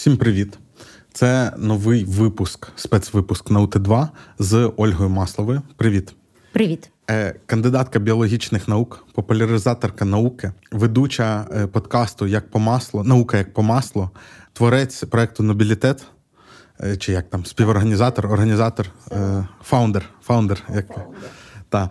Всім привіт! Це новий випуск, спецвипуск на УТ2 з Ольгою Масловою. Привіт. Привіт. Е, кандидатка біологічних наук, популяризаторка науки, ведуча е, подкасту Як по маслу, наука як по маслу, творець проекту Нобілітет. Е, чи як там співорганізатор, організатор, founder, founder. як та.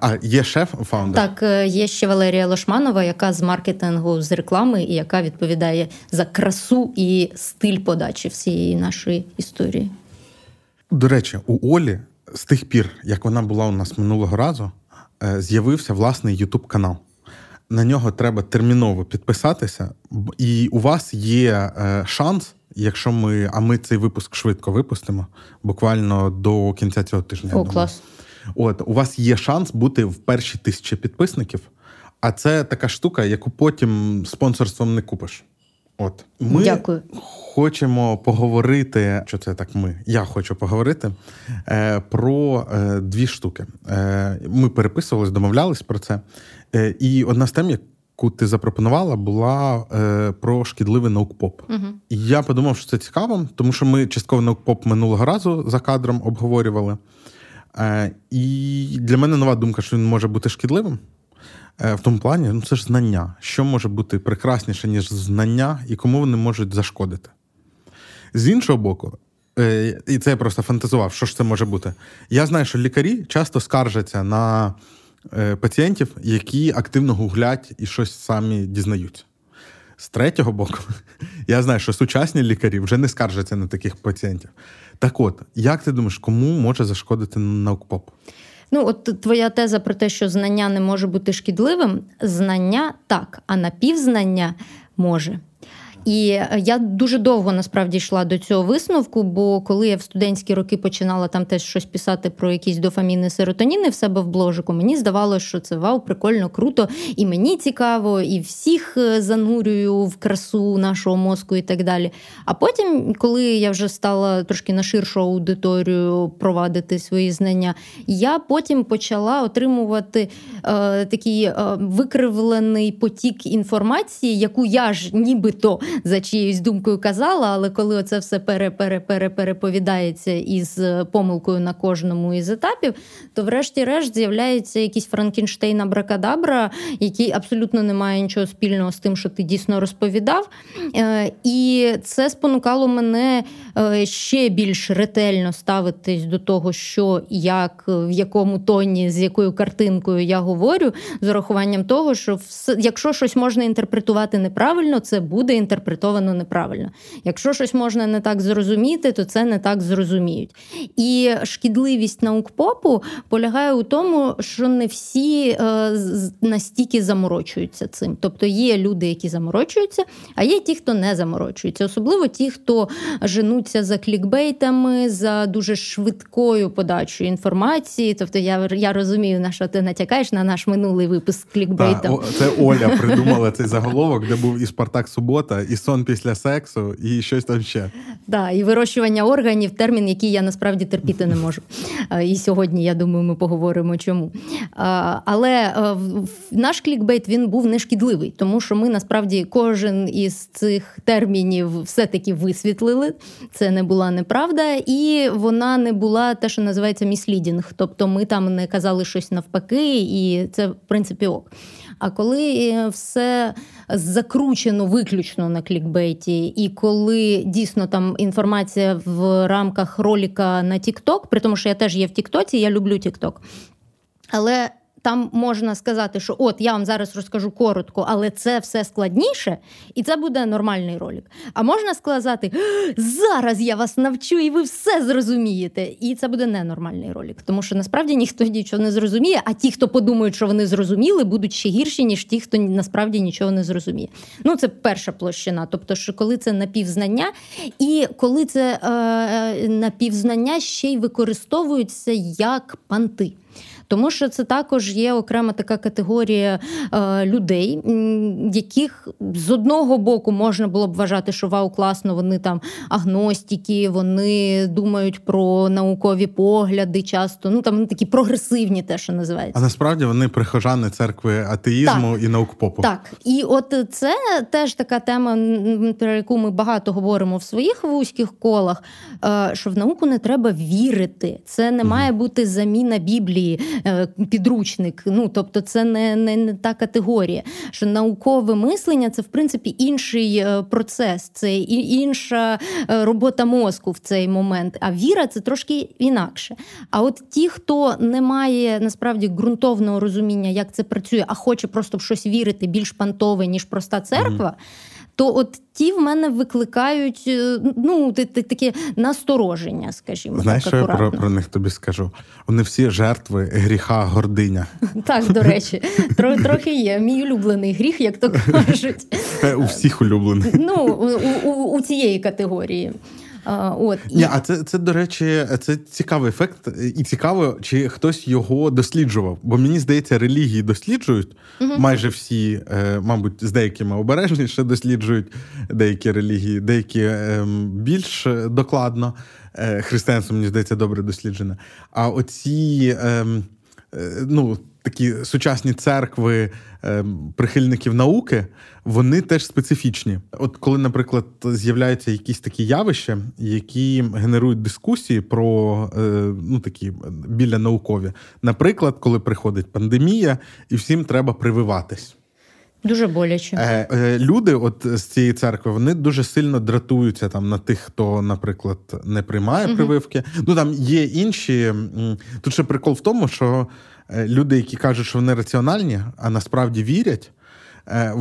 А є ше founder? Так, є ще Валерія Лошманова, яка з маркетингу з реклами, і яка відповідає за красу і стиль подачі всієї нашої історії. До речі, у Олі з тих пір, як вона була у нас минулого разу, е, з'явився власний Ютуб канал. На нього треба терміново підписатися, і у вас є е, шанс, якщо ми. А ми цей випуск швидко випустимо, буквально до кінця цього тижня. О, клас. От у вас є шанс бути в першій тисячі підписників, а це така штука, яку потім спонсорством не купиш. От ми Дякую. хочемо поговорити. Що це так? Ми я хочу поговорити е, про е, дві штуки. Е, Ми переписувались, домовлялись про це. Е, І одна з тем, яку ти запропонувала, була е, про шкідливий наукпоп. Угу. І я подумав, що це цікаво, тому що ми частково наукпоп минулого разу за кадром обговорювали. Е, І для мене нова думка, що він може бути шкідливим. Е, в тому плані, ну це ж знання. Що може бути прекрасніше, ніж знання, і кому вони можуть зашкодити? З іншого боку, е, і це я просто фантазував, що ж це може бути. Я знаю, що лікарі часто скаржаться на пацієнтів, які активно гуглять і щось самі дізнаються. З третього боку, я знаю, що сучасні лікарі вже не скаржаться на таких пацієнтів. Так от, як ти думаєш, кому може зашкодити наукпоп? Ну, от твоя теза про те, що знання не може бути шкідливим, знання так, а напівзнання може. І е, я дуже довго насправді йшла до цього висновку, бо коли я в студентські роки починала там теж щось писати про якісь дофаміни, серотоніни в себе в бложику, мені здавалося, що це вау, прикольно, круто, і мені цікаво, і всіх е, занурюю в красу нашого мозку і так далі. А потім, коли я вже стала трошки на ширшу аудиторію провадити свої знання, я потім почала отримувати е, такий е, викривлений потік інформації, яку я ж нібито за чиєюсь думкою казала, але коли оце все переповідається із помилкою на кожному із етапів, то, врешті-решт, з'являється якийсь Франкенштейн Абракадабра, який абсолютно не має нічого спільного з тим, що ти дійсно розповідав. Е, і це спонукало мене е, ще більш ретельно ставитись до того, що як, в якому тоні, з якою картинкою я говорю, з урахуванням того, що якщо щось можна інтерпретувати неправильно, це буде інтерпретувати інтерпретовано неправильно. Якщо щось можна не так зрозуміти, то це не так зрозуміють. І шкідливість наукпопу полягає у тому, що не всі е, настільки заморочуються цим. Тобто є люди, які заморочуються, а є ті, хто не заморочується. Особливо ті, хто женуться за клікбейтами, за дуже швидкою подачою інформації. Тобто, я я розумію, на що ти натякаєш на наш минулий випуск клікбейтом. Це Оля придумала цей заголовок, де був і Спартак Субота, і сон після сексу, і щось там ще. Да, і вирощування органів термін, який я насправді терпіти не можу. І сьогодні, я думаю, ми поговоримо чому. Але е, наш клікбейт він був нешкідливий, тому що ми насправді кожен із цих термінів все-таки висвітлили. Це не була неправда, і вона не була те, що називається міслідінг. Тобто ми там не казали щось навпаки, і це в принципі ок. А коли е, все закручено виключно на клікбейті, і коли дійсно там інформація в рамках роліка на TikTok, при тому, що я теж є в Тіктоці, я люблю Тікток. але там можна сказати, що от я вам зараз розкажу коротко, але це все складніше, і це буде нормальний ролик. А можна сказати, зараз я вас навчу, і ви все зрозумієте. І це буде ненормальний ролик. Тому що насправді ніхто нічого не зрозуміє, а ті, хто подумають, що вони зрозуміли, будуть ще гірші, ніж ті, хто насправді нічого не зрозуміє. Ну, це перша площина. Тобто, що коли це напівзнання, і коли це е, напівзнання ще й використовуються як панти. Тому що це також є окрема така категорія е, людей, яких з одного боку можна було б вважати, що вау, класно, вони там агностики, вони думають про наукові погляди, часто ну там такі прогресивні, те, що називається. А насправді вони прихожани церкви атеїзму так, і наукпопу. Так, і от це теж така тема, про яку ми багато говоримо в своїх вузьких колах. Е, що в науку не треба вірити. Це не має бути заміна Біблії, підручник. Ну тобто, це не, не, не та категорія. Що наукове мислення це в принципі інший е, процес, це інша робота мозку в цей момент. А віра це трошки інакше. А от ті, хто не має насправді ґрунтовного розуміння, як це працює, а хоче просто в щось вірити більш пантове, ніж проста церква то от ті в мене викликають е, ну, таке настороження, скажімо. Знаєш, так, що я про, про них тобі скажу? Вони всі жертви гріха гординя. Так, до речі, трохи є. Мій улюблений гріх, як то кажуть. У всіх улюблений. Ну, у, у, у цієї категорії. От Ні, а це це до речі, це цікавий ефект, і цікаво, чи хтось його досліджував. Бо мені здається, релігії досліджують угу. майже всі, е, мабуть, з деякими обережніше досліджують деякі релігії, деякі ем, більш докладно. Е, християнство, мені здається, добре досліджене. А оці ем, е, ну, такі сучасні церкви прихильників науки вони теж специфічні. От коли, наприклад, з'являються якісь такі явища, які генерують дискусії про е, ну такі біля наукові. Наприклад, коли приходить пандемія, і всім треба прививатись. Дуже боляче. Е, е, Люди, от з цієї церкви, вони дуже сильно дратуються там на тих, хто, наприклад, не приймає угу. прививки. Ну там є інші. Тут ще прикол в тому, що е, люди, які кажуть, що вони раціональні, а насправді вірять. Е,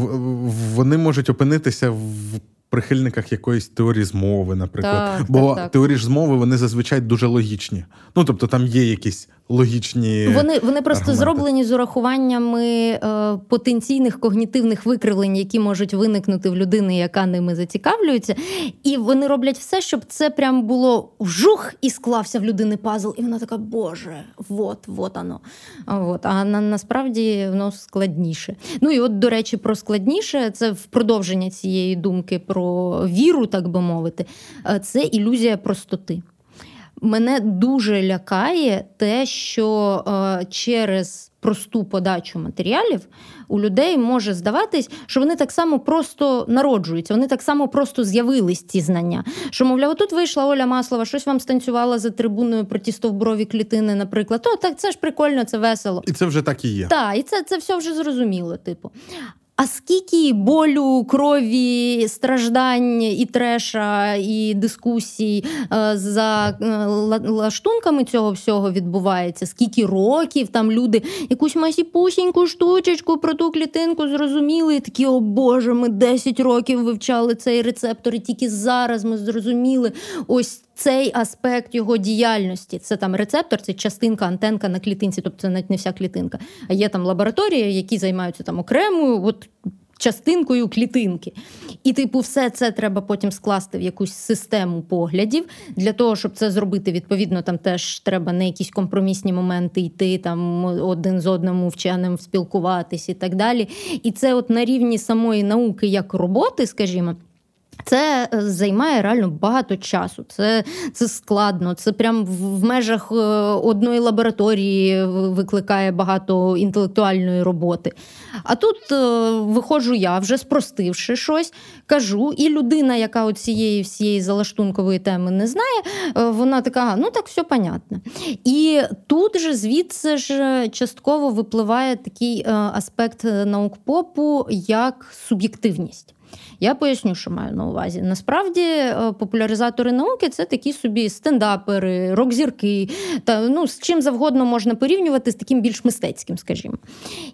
вони можуть опинитися в прихильниках якоїсь теорії змови, наприклад. Так, Бо так, так. теорії ж змови вони зазвичай дуже логічні. Ну тобто там є якісь логічні. Вони вони просто аргументи. зроблені з урахуваннями е, потенційних когнітивних викривлень, які можуть виникнути в людини, яка ними зацікавлюється. І вони роблять все, щоб це прям було вжух і склався в людини пазл. І вона така, Боже, вот, вот оно. От. А на, насправді воно складніше. Ну і от, до речі, про складніше це в продовження цієї думки про віру, так би мовити, е, це ілюзія простоти. Мене дуже лякає те, що е, через просту подачу матеріалів у людей може здаватись, що вони так само просто народжуються, вони так само просто з'явились ці знання. Що, мовляв, тут вийшла Оля Маслова, щось вам станцювала за трибуною про ті стовбурові клітини, наприклад. То так це ж прикольно, це весело. І це вже так і є. Так, і це це все вже зрозуміло. Типу. А скільки болю, крові, страждань і треша, і дискусій е, за е, лаштунками цього всього відбувається? Скільки років там люди якусь масіпусіньку штучечку про ту клітинку зрозуміли, і такі, о Боже, ми 10 років вивчали цей рецептор, і тільки зараз ми зрозуміли ось цей аспект його діяльності. Це там рецептор, це частинка, антенка на клітинці, тобто це навіть не вся клітинка. А є там лабораторії, які займаються там окремою. от Частинкою клітинки. І, типу, все це треба потім скласти в якусь систему поглядів. Для того, щоб це зробити, відповідно, там теж треба на якісь компромісні моменти йти, там один з одним вченим спілкуватись і так далі. І це от на рівні самої науки як роботи, скажімо. Це е, займає реально багато часу. Це це складно. Це прям в межах е, одної лабораторії викликає багато інтелектуальної роботи. А тут е, виходжу я, вже спростивши щось, кажу, і людина, яка цієї всієї залаштункової теми не знає, вона така: ну так все понятно. І тут же звідси ж частково випливає такий аспект наукпопу як суб'єктивність. Я поясню, що маю на увазі. Насправді, е, популяризатори науки це такі собі стендапери, рок-зірки, та ну з чим завгодно можна порівнювати з таким більш мистецьким, скажімо.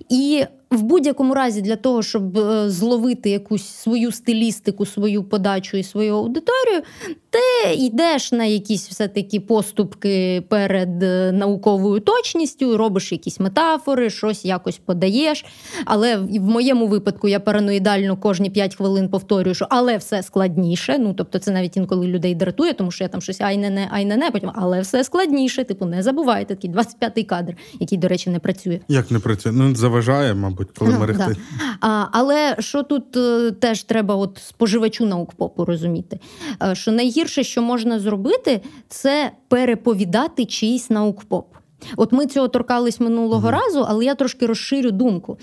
І в будь-якому разі для того, щоб е, зловити якусь свою стилістику, свою подачу і свою аудиторію, ти йдеш на якісь все-таки поступки перед е, науковою точністю, робиш якісь метафори, щось якось подаєш. Але в моєму випадку я параноїдально кожні 5 хвилин повторюю, що але все складніше. Ну тобто, це навіть інколи людей дратує, тому що я там щось ай не не ай не не потім, але все складніше. Типу, не забувайте такий 25-й кадр, який, до речі, не працює. Як не працює? Ну заважає, мабуть, коли ну, мерехти. Да. Але що тут е, теж треба, от споживачу наук попу розуміти, е, що найгірше, що можна зробити, це переповідати чийсь наукпоп. От ми цього торкались минулого mm разу, але я трошки розширю думку.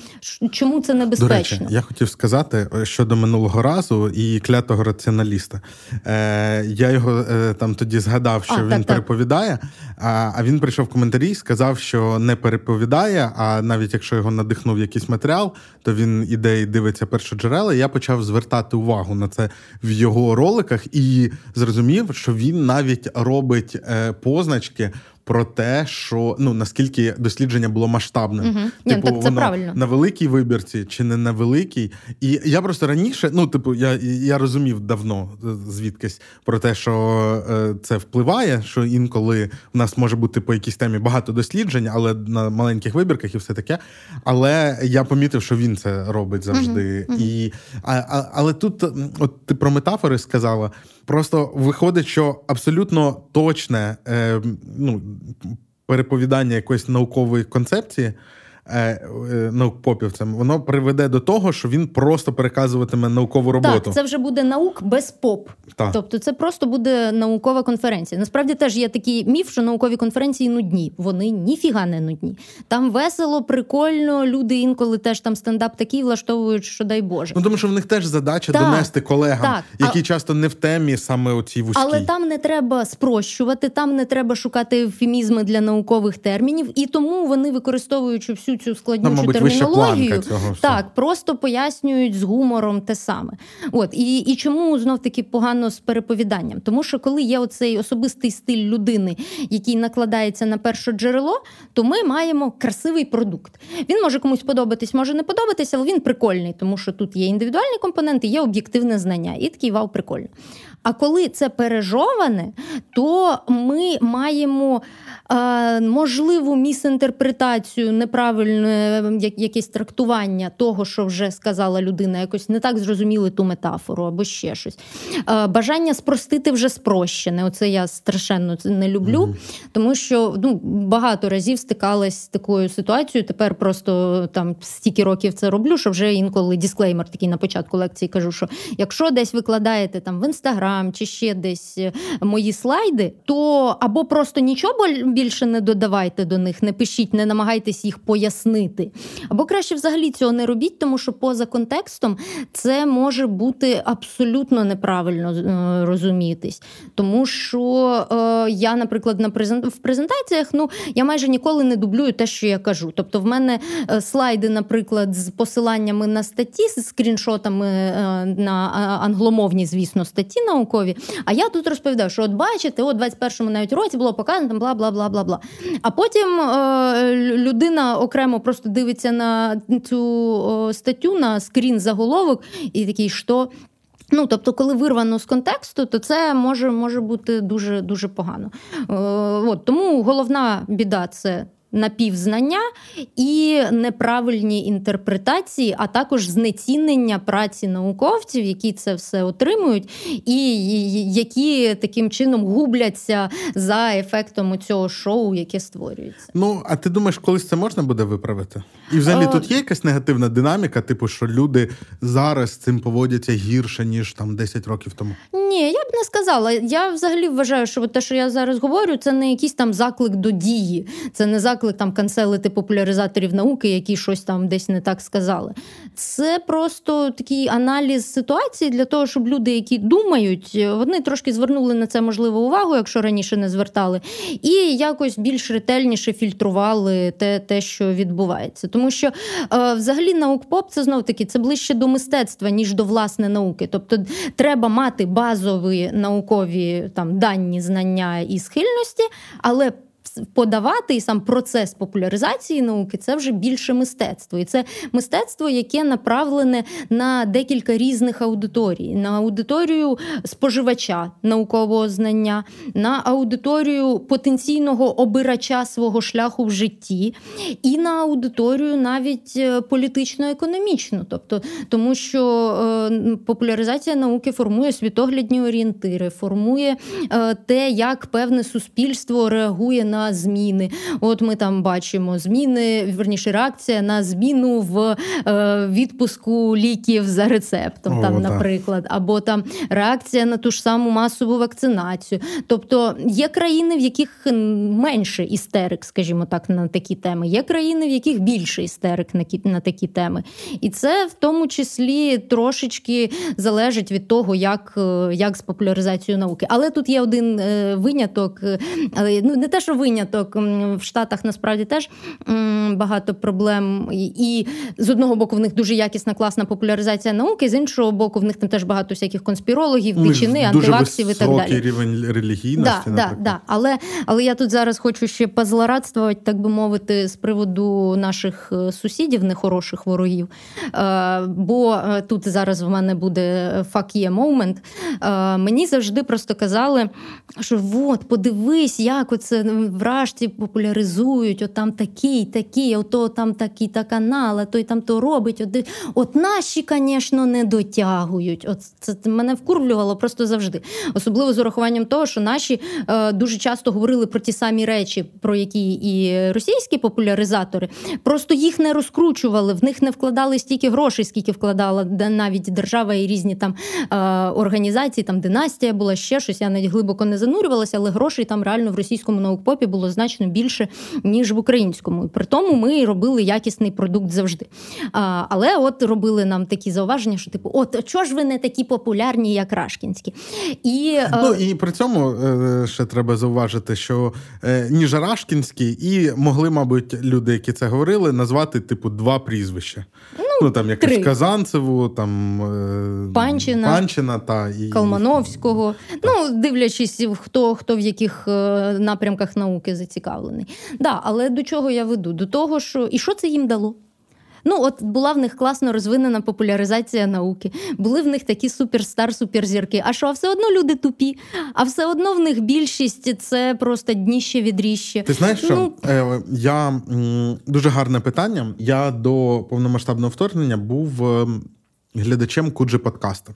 Чому це небезпечно? До речі, Я хотів сказати е, щодо минулого разу і клятого раціоналіста. Е, Я його е, там тоді згадав, що а, він так, переповідає. А а він прийшов в коментарі і сказав, що не переповідає. А навіть якщо його надихнув якийсь матеріал, то він іде і дивиться першоджерела. Я почав звертати увагу на це в його роликах і зрозумів, що він навіть робить е, позначки про те, що ну наскільки дослідження було масштабним. Угу. Типу, Ні, так це правильно. на великій вибірці чи не на великій. І я просто раніше, ну типу, я я розумів давно звідкись про те, що е, це впливає, що інколи в нас може бути по якійсь темі багато досліджень, але на маленьких вибірках і все таке. Але я помітив, що він це робить завжди. Угу. І, а, а, Але тут, от ти про метафори сказала. Просто виходить, що абсолютно точне е, ну, переповідання якоїсь наукової концепції Е, е, наукпопівцем, воно приведе до того, що він просто переказуватиме наукову роботу. Так, Це вже буде наук без поп. Так. Тобто, це просто буде наукова конференція. Насправді теж є такий міф, що наукові конференції нудні. Вони ніфіга не нудні. Там весело, прикольно. Люди інколи теж там стендап такий влаштовують, що дай Боже. Ну тому що в них теж задача так, донести колегам, так. які а... часто не в темі саме оці вузькі. Але там не треба спрощувати, там не треба шукати ефемізми для наукових термінів, і тому вони використовуючи всю цю складнішу ну, мабуть, термінологію, цього так просто пояснюють з гумором те саме. От і і чому знов таки погано з переповіданням? Тому що коли є оцей особистий стиль людини, який накладається на перше джерело, то ми маємо красивий продукт. Він може комусь подобатись, може не подобатись, але він прикольний, тому що тут є індивідуальні компоненти, є об'єктивне знання, і такий вау, прикольно. А коли це пережоване, то ми маємо можливу місінтерпретацію, неправильне якесь трактування того, що вже сказала людина, якось не так зрозуміли ту метафору або ще щось. Бажання спростити вже спрощене. Оце я страшенно не люблю, тому що ну, багато разів стикалась з такою ситуацією. Тепер просто там стільки років це роблю, що вже інколи дисклеймер такий на початку лекції кажу, що якщо десь викладаєте там в інстаграм. Інстаграм чи ще десь е, мої слайди, то або просто нічого більше не додавайте до них, не пишіть, не намагайтесь їх пояснити. Або краще взагалі цього не робіть, тому що поза контекстом це може бути абсолютно неправильно е, розумітись. Тому що е, я, наприклад, на презент... в презентаціях ну, я майже ніколи не дублюю те, що я кажу. Тобто, в мене е, слайди, наприклад, з посиланнями на статті, з скріншотами е, на англомовні, звісно, статті наукові. А я тут розповідаю, що от бачите, от 21-му навіть році було показано там бла бла бла бла бла. А потім е, людина окремо просто дивиться на цю статтю на скрін заголовок і такий, що. Ну, тобто, коли вирвано з контексту, то це може може бути дуже дуже погано. Е, от, Тому головна біда це напівзнання і неправильні інтерпретації, а також знецінення праці науковців, які це все отримують, і які таким чином губляться за ефектом цього шоу, яке створюється. Ну а ти думаєш, колись це можна буде виправити? І взагалі а... Е, тут є якась негативна динаміка, типу, що люди зараз цим поводяться гірше ніж там 10 років тому? Ні, я б не сказала. Я взагалі вважаю, що те, що я зараз говорю, це не якийсь там заклик до дії, це не заклик заклик там канцелити популяризаторів науки, які щось там десь не так сказали. Це просто такий аналіз ситуації для того, щоб люди, які думають, вони трошки звернули на це можливо увагу, якщо раніше не звертали, і якось більш ретельніше фільтрували те, те що відбувається. Тому що е, взагалі наукпоп це знов таки це ближче до мистецтва, ніж до власне науки. Тобто треба мати базові наукові там дані, знання і схильності, але подавати і сам процес популяризації науки це вже більше мистецтво. І це мистецтво, яке направлене на декілька різних аудиторій: на аудиторію споживача наукового знання, на аудиторію потенційного обирача свого шляху в житті, і на аудиторію навіть е, політично-економічну. Тобто, тому що е, популяризація науки формує світоглядні орієнтири, формує е, те, як певне суспільство реагує на зміни. От ми там бачимо зміни, верніше реакція на зміну в е, відпуску ліків за рецептом, О, там, так. наприклад, або там реакція на ту ж саму масову вакцинацію. Тобто є країни, в яких менше істерик, скажімо так, на такі теми. Є країни, в яких більше істерик на на такі теми. І це в тому числі трошечки залежить від того, як, е, як з популяризацією науки. Але тут є один е, виняток, е, але ну не те, що виняток м, в Штатах насправді теж багато проблем. І, з одного боку в них дуже якісна, класна популяризація науки, з іншого боку, в них там теж багато всяких конспірологів, дичини, антиваксів і так далі. рівень релігійності. Да, да, да. Але, але я тут зараз хочу ще позлорадствувати, так би мовити, з приводу наших е, сусідів, нехороших ворогів. Е, бо е, тут зараз в мене буде fuck yeah moment. Мені завжди просто казали, що от, подивись, як оце вражці популяризують, от там такий, такий, ото там такий та канал, а той там то робить. От, от наші, звісно, не дотягують. От це мене вкурвлювало просто завжди. Особливо з урахуванням того, що наші е, дуже часто говорили про ті самі речі, про які і російські популяризатори, просто їх не розкручували, в них не вкладали стільки грошей, скільки вкладала навіть держава і різні там е, організації, там династія була ще щось. Я навіть глибоко не занурювалася, але грошей там реально в російському наукпопі було значно більше, ніж в українському. І при тому ми робили якісний продукт завжди. А, але от робили нам такі зауваження, що типу, от чого ж ви не такі популярні, як Рашкінські? І, е, Ну і при цьому е, ще треба зауважити, що е, ніж Рашкінський, і могли, мабуть, люди, які це говорили, назвати типу два прізвища. Ну, там якось три. Казанцеву, там е, Панчина. Панчина та і Калмановського, ну дивлячись, хто хто в яких е, напрямках науки зацікавлений. Да, але до чого я веду? До того, що і що це їм дало? Ну, от була в них класно розвинена популяризація науки, були в них такі суперстар, суперзірки. А що, а все одно люди тупі, а все одно в них більшість це просто дніще відріще. Ти знаєш, що Ну, е, я м, дуже гарне питання. Я до повномасштабного вторгнення був е, глядачем Куджи подкаста.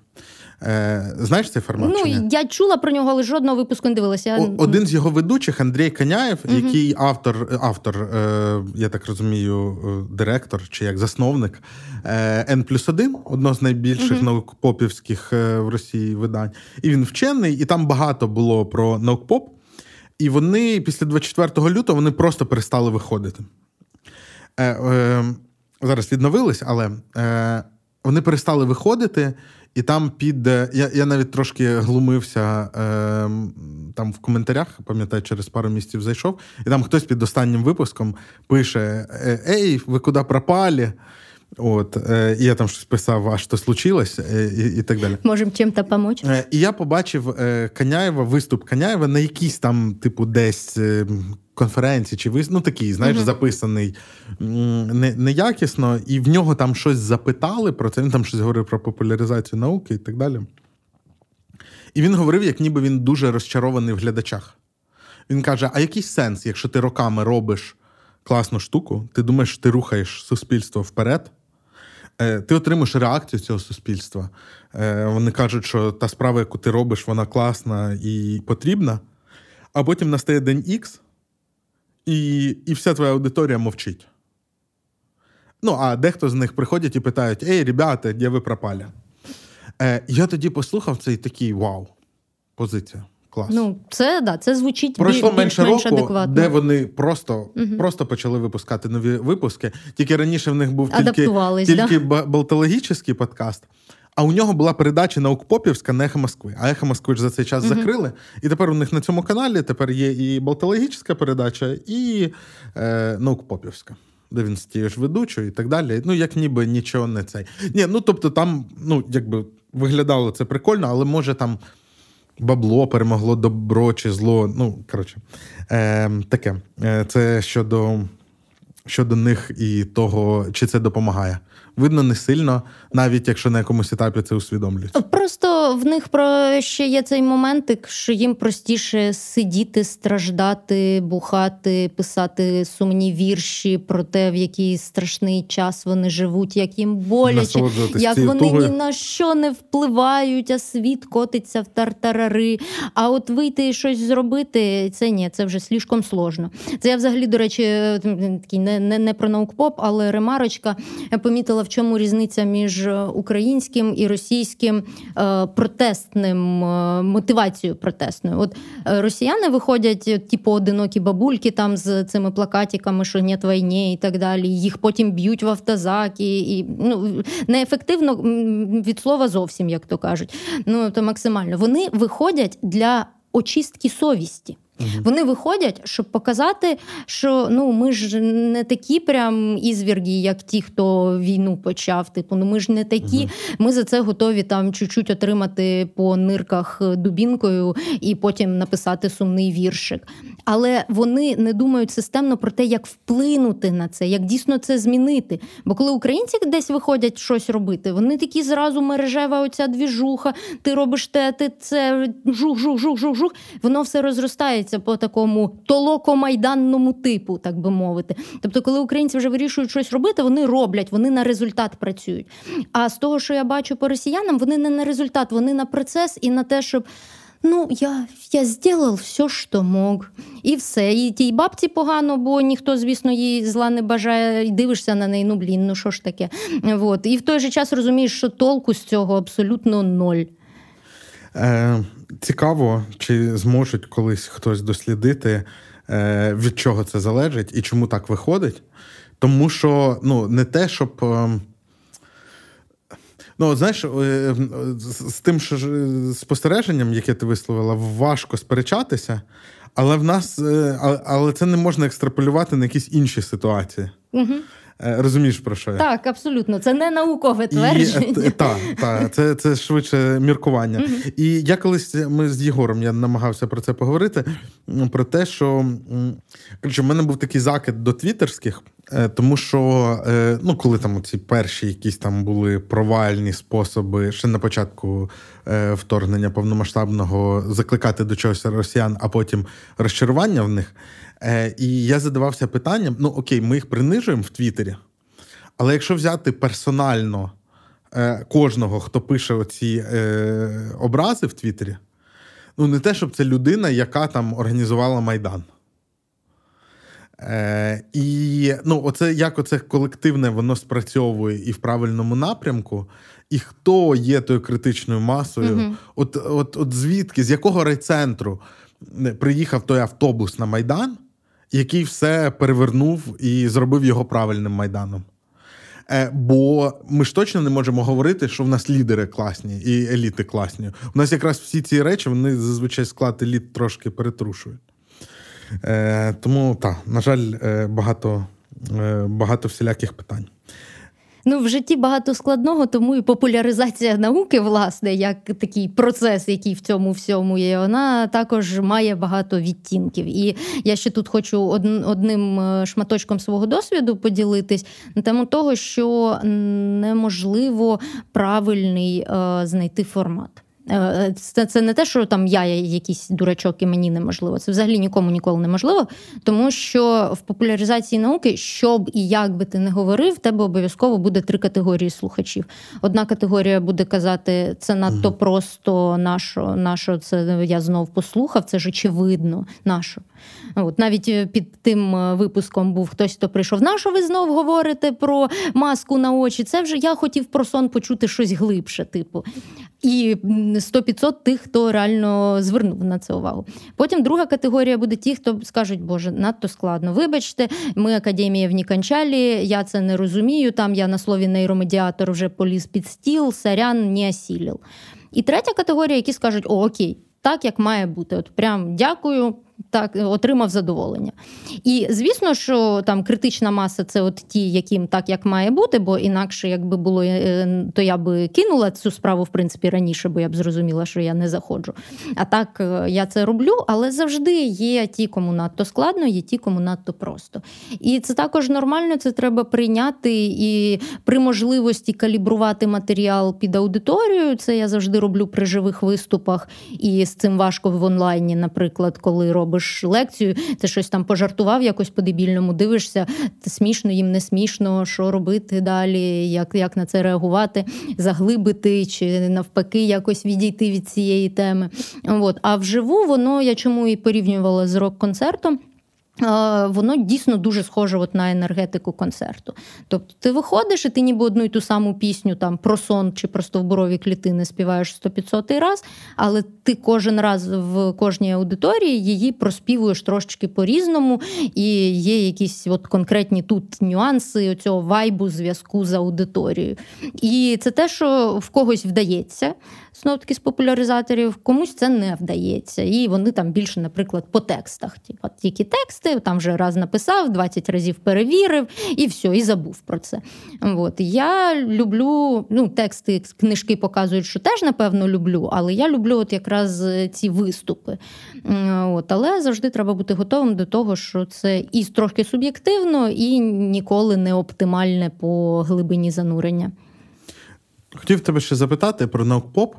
Е, знаєш цей формат? чи ні? ну я чула про нього, але жодного випуску не дивилася. О- Один з його ведучих Андрій Каняєв, який автор, автор, е, я так розумію, е, директор чи як засновник е, N плюс 1, одного з найбільших наукпопівських е, в Росії видань. І він вчений, і там багато було про наукпоп. І вони після 24 лютого вони просто перестали виходити. Е, е, зараз відновились, але е, вони перестали виходити, і там під. Я, я навіть трошки глумився е, там в коментарях, пам'ятаю, через пару місяців зайшов, і там хтось під останнім випуском пише: е, Ей, ви куди пропали? От, е, і я там щось писав, а що случилось, е, і, і так далі. Можемо чим-то допомогти. Е, І я побачив е, Каняєва, виступ Каняєва на якійсь там, типу, десь е, конференції чи виступ, ну такий, знаєш, записаний не, неякісно, і в нього там щось запитали про це. Він там щось говорив про популяризацію науки і так далі. І він говорив, як ніби він дуже розчарований в глядачах. Він каже: а який сенс, якщо ти роками робиш класну штуку, ти думаєш, що ти рухаєш суспільство вперед? Е, Ти отримуєш реакцію цього суспільства. Е, Вони кажуть, що та справа, яку ти робиш, вона класна і потрібна. А потім настає день Х, і, і вся твоя аудиторія мовчить. Ну, а дехто з них приходять і питають: Ей, ребята, де ви пропали? Е, Я тоді послухав це і такий вау, позиція. Клас. Ну, це да, це звучить Пройшло біль- менше більш-менш року, адекватно. де вони просто, просто почали випускати нові випуски. Тільки раніше в них був тільки, тільки да? ба- балтологічний подкаст. А у нього була передача наукпопівська на Ехо Москви. А Ехо Москви ж за цей час закрили. І тепер у них на цьому каналі тепер є і балтологічна передача, і е, наукпопівська. Де він стає ж ведучою і так далі. Ну, як ніби нічого не цей. Ні, ну тобто там, ну, якби виглядало це прикольно, але може там бабло перемогло добро чи зло. Ну, коротше, е, таке. Е, Це щодо щодо них і того, чи це допомагає. Видно, не сильно, навіть якщо на якомусь етапі це усвідомлюють. Просто в них про ще є цей моментик, що їм простіше сидіти, страждати, бухати, писати сумні вірші про те, в який страшний час вони живуть, як їм боляче, як вони тугою. ні на що не впливають, а світ котиться в тартарари. А от вийти і щось зробити, це ні, це вже слишком сложно. Це я взагалі, до речі, такий не, не, не про наукпоп, але ремарочка помітила в чому різниця між е, українським і російським е, протестним е, мотивацією протестною. От росіяни виходять, типу, одинокі бабульки там з цими плакатиками, що нет війни і так далі. Їх потім б'ють в автозаки, і ну неефективно від слова зовсім, як то кажуть. Ну то максимально вони виходять для очистки совісті. Угу. Вони виходять, щоб показати, що ну ми ж не такі прям ізвірги, як ті, хто війну почав. Типу, ну ми ж не такі. Угу. Ми за це готові там чуть-чуть отримати по нирках дубінкою і потім написати сумний віршик. Але вони не думають системно про те, як вплинути на це, як дійсно це змінити. Бо коли українці десь виходять щось робити, вони такі зразу мережева оця двіжуха, ти робиш те, ти це жух, жух, жух, жух, жух. Воно все розростається відбувається по такому толокомайданному типу, так би мовити. Тобто, коли українці вже вирішують щось робити, вони роблять, вони на результат працюють. А з того, що я бачу по росіянам, вони не на результат, вони на процес і на те, щоб. Ну, я я зробив все, що мог. І все. І тій бабці погано, бо ніхто, звісно, їй зла не бажає, і дивишся на неї, ну блін, ну що ж таке. От. І в той же час розумієш, що толку з цього абсолютно ноль. Е, Цікаво, чи зможуть колись хтось дослідити, е, від чого це залежить і чому так виходить. Тому що ну, не те, щоб. Е, ну, знаєш, е, з тим що спостереженням, яке ти висловила, важко сперечатися, але в нас, але це не можна екстраполювати на якісь інші ситуації. Угу. Е, розумієш про що я? Так, абсолютно. Це не наукове твердження. Так, так, це це швидше міркування. Mm-hmm. І я колись ми з Єгором я намагався про це поговорити. Про те, що коротше, в мене був такий закид до твіттерських, е, тому що е, ну, коли там ці перші якісь там були провальні способи ще на початку вторгнення повномасштабного закликати до чогось росіян, а потім розчарування в них. Е, І я задавався питанням: ну окей, ми їх принижуємо в Твіттері, але якщо взяти персонально е, кожного, хто пише оці е, образи в Твіттері, ну не те, щоб це людина, яка там організувала Майдан. Е, І ну, оце як оце колективне воно спрацьовує і в правильному напрямку, і хто є тою критичною масою, mm от, от, от звідки, з якого райцентру приїхав той автобус на Майдан який все перевернув і зробив його правильним майданом. Е, бо ми ж точно не можемо говорити, що в нас лідери класні і еліти класні. У нас якраз всі ці речі вони зазвичай склад еліт трошки перетрушують. Е, тому так, на жаль, е, багато, багато всіляких питань. Ну, в житті багато складного, тому і популяризація науки, власне, як такий процес, який в цьому всьому є, вона також має багато відтінків. І я ще тут хочу одним е, шматочком свого досвіду поділитись на тему того, що неможливо правильний е, знайти формат. Е, це це не те, що там я якийсь дурачок і мені неможливо. Це взагалі нікому ніколи неможливо, тому що в популяризації науки, щоб і як би ти не говорив, в тебе обов'язково буде три категорії слухачів. Одна категорія буде казати, це надто просто, нащо, нащо це я знов послухав, це ж очевидно, нащо. От Навіть е, під тим е, випуском був хтось, хто прийшов. На що ви знов говорите про маску на очі? Це вже я хотів про сон почути щось глибше, типу. І 100-500 тих, хто реально звернув на це увагу. Потім друга категорія буде ті, хто скажуть, Боже, надто складно. Вибачте, ми академія в Ніканчалі, я це не розумію. Там я на слові нейромедіатор вже поліз під стіл, сарян не осілів. І третя категорія, які скажуть, о, окей, так як має бути. От прям дякую так отримав задоволення. І звісно, що там критична маса це от ті, яким так як має бути, бо інакше, якби було, е, то я би кинула цю справу в принципі раніше, бо я б зрозуміла, що я не заходжу. А так е, я це роблю, але завжди є ті, кому надто складно, є ті, кому надто просто. І це також нормально, це треба прийняти і при можливості калібрувати матеріал під аудиторію. Це я завжди роблю при живих виступах, і з цим важко в онлайні, наприклад, коли робиш лекцію, ти щось там пожартував якось по-дебільному, дивишся, смішно їм не смішно, що робити далі, як як на це реагувати, заглибити чи навпаки якось відійти від цієї теми. От. А вживу воно я чому і порівнювала з рок-концертом. Воно дійсно дуже схоже от на енергетику концерту. Тобто ти виходиш, і ти ніби одну й ту саму пісню там про сон чи про стовбурові клітини співаєш 100-500 раз, але ти кожен раз в кожній аудиторії її проспівуєш трошечки по-різному, і є якісь от конкретні тут нюанси цього вайбу зв'язку з аудиторією. І це те, що в когось вдається знов таки з популяризаторів, комусь це не вдається. І вони там більше, наприклад, по текстах. Типу, тільки тексти, там вже раз написав, 20 разів перевірив, і все, і забув про це. От. Я люблю, ну, тексти, книжки показують, що теж, напевно, люблю, але я люблю от якраз ці виступи. От. Але завжди треба бути готовим до того, що це і трохи суб'єктивно, і ніколи не оптимальне по глибині занурення. Хотів тебе ще запитати про наукпоп.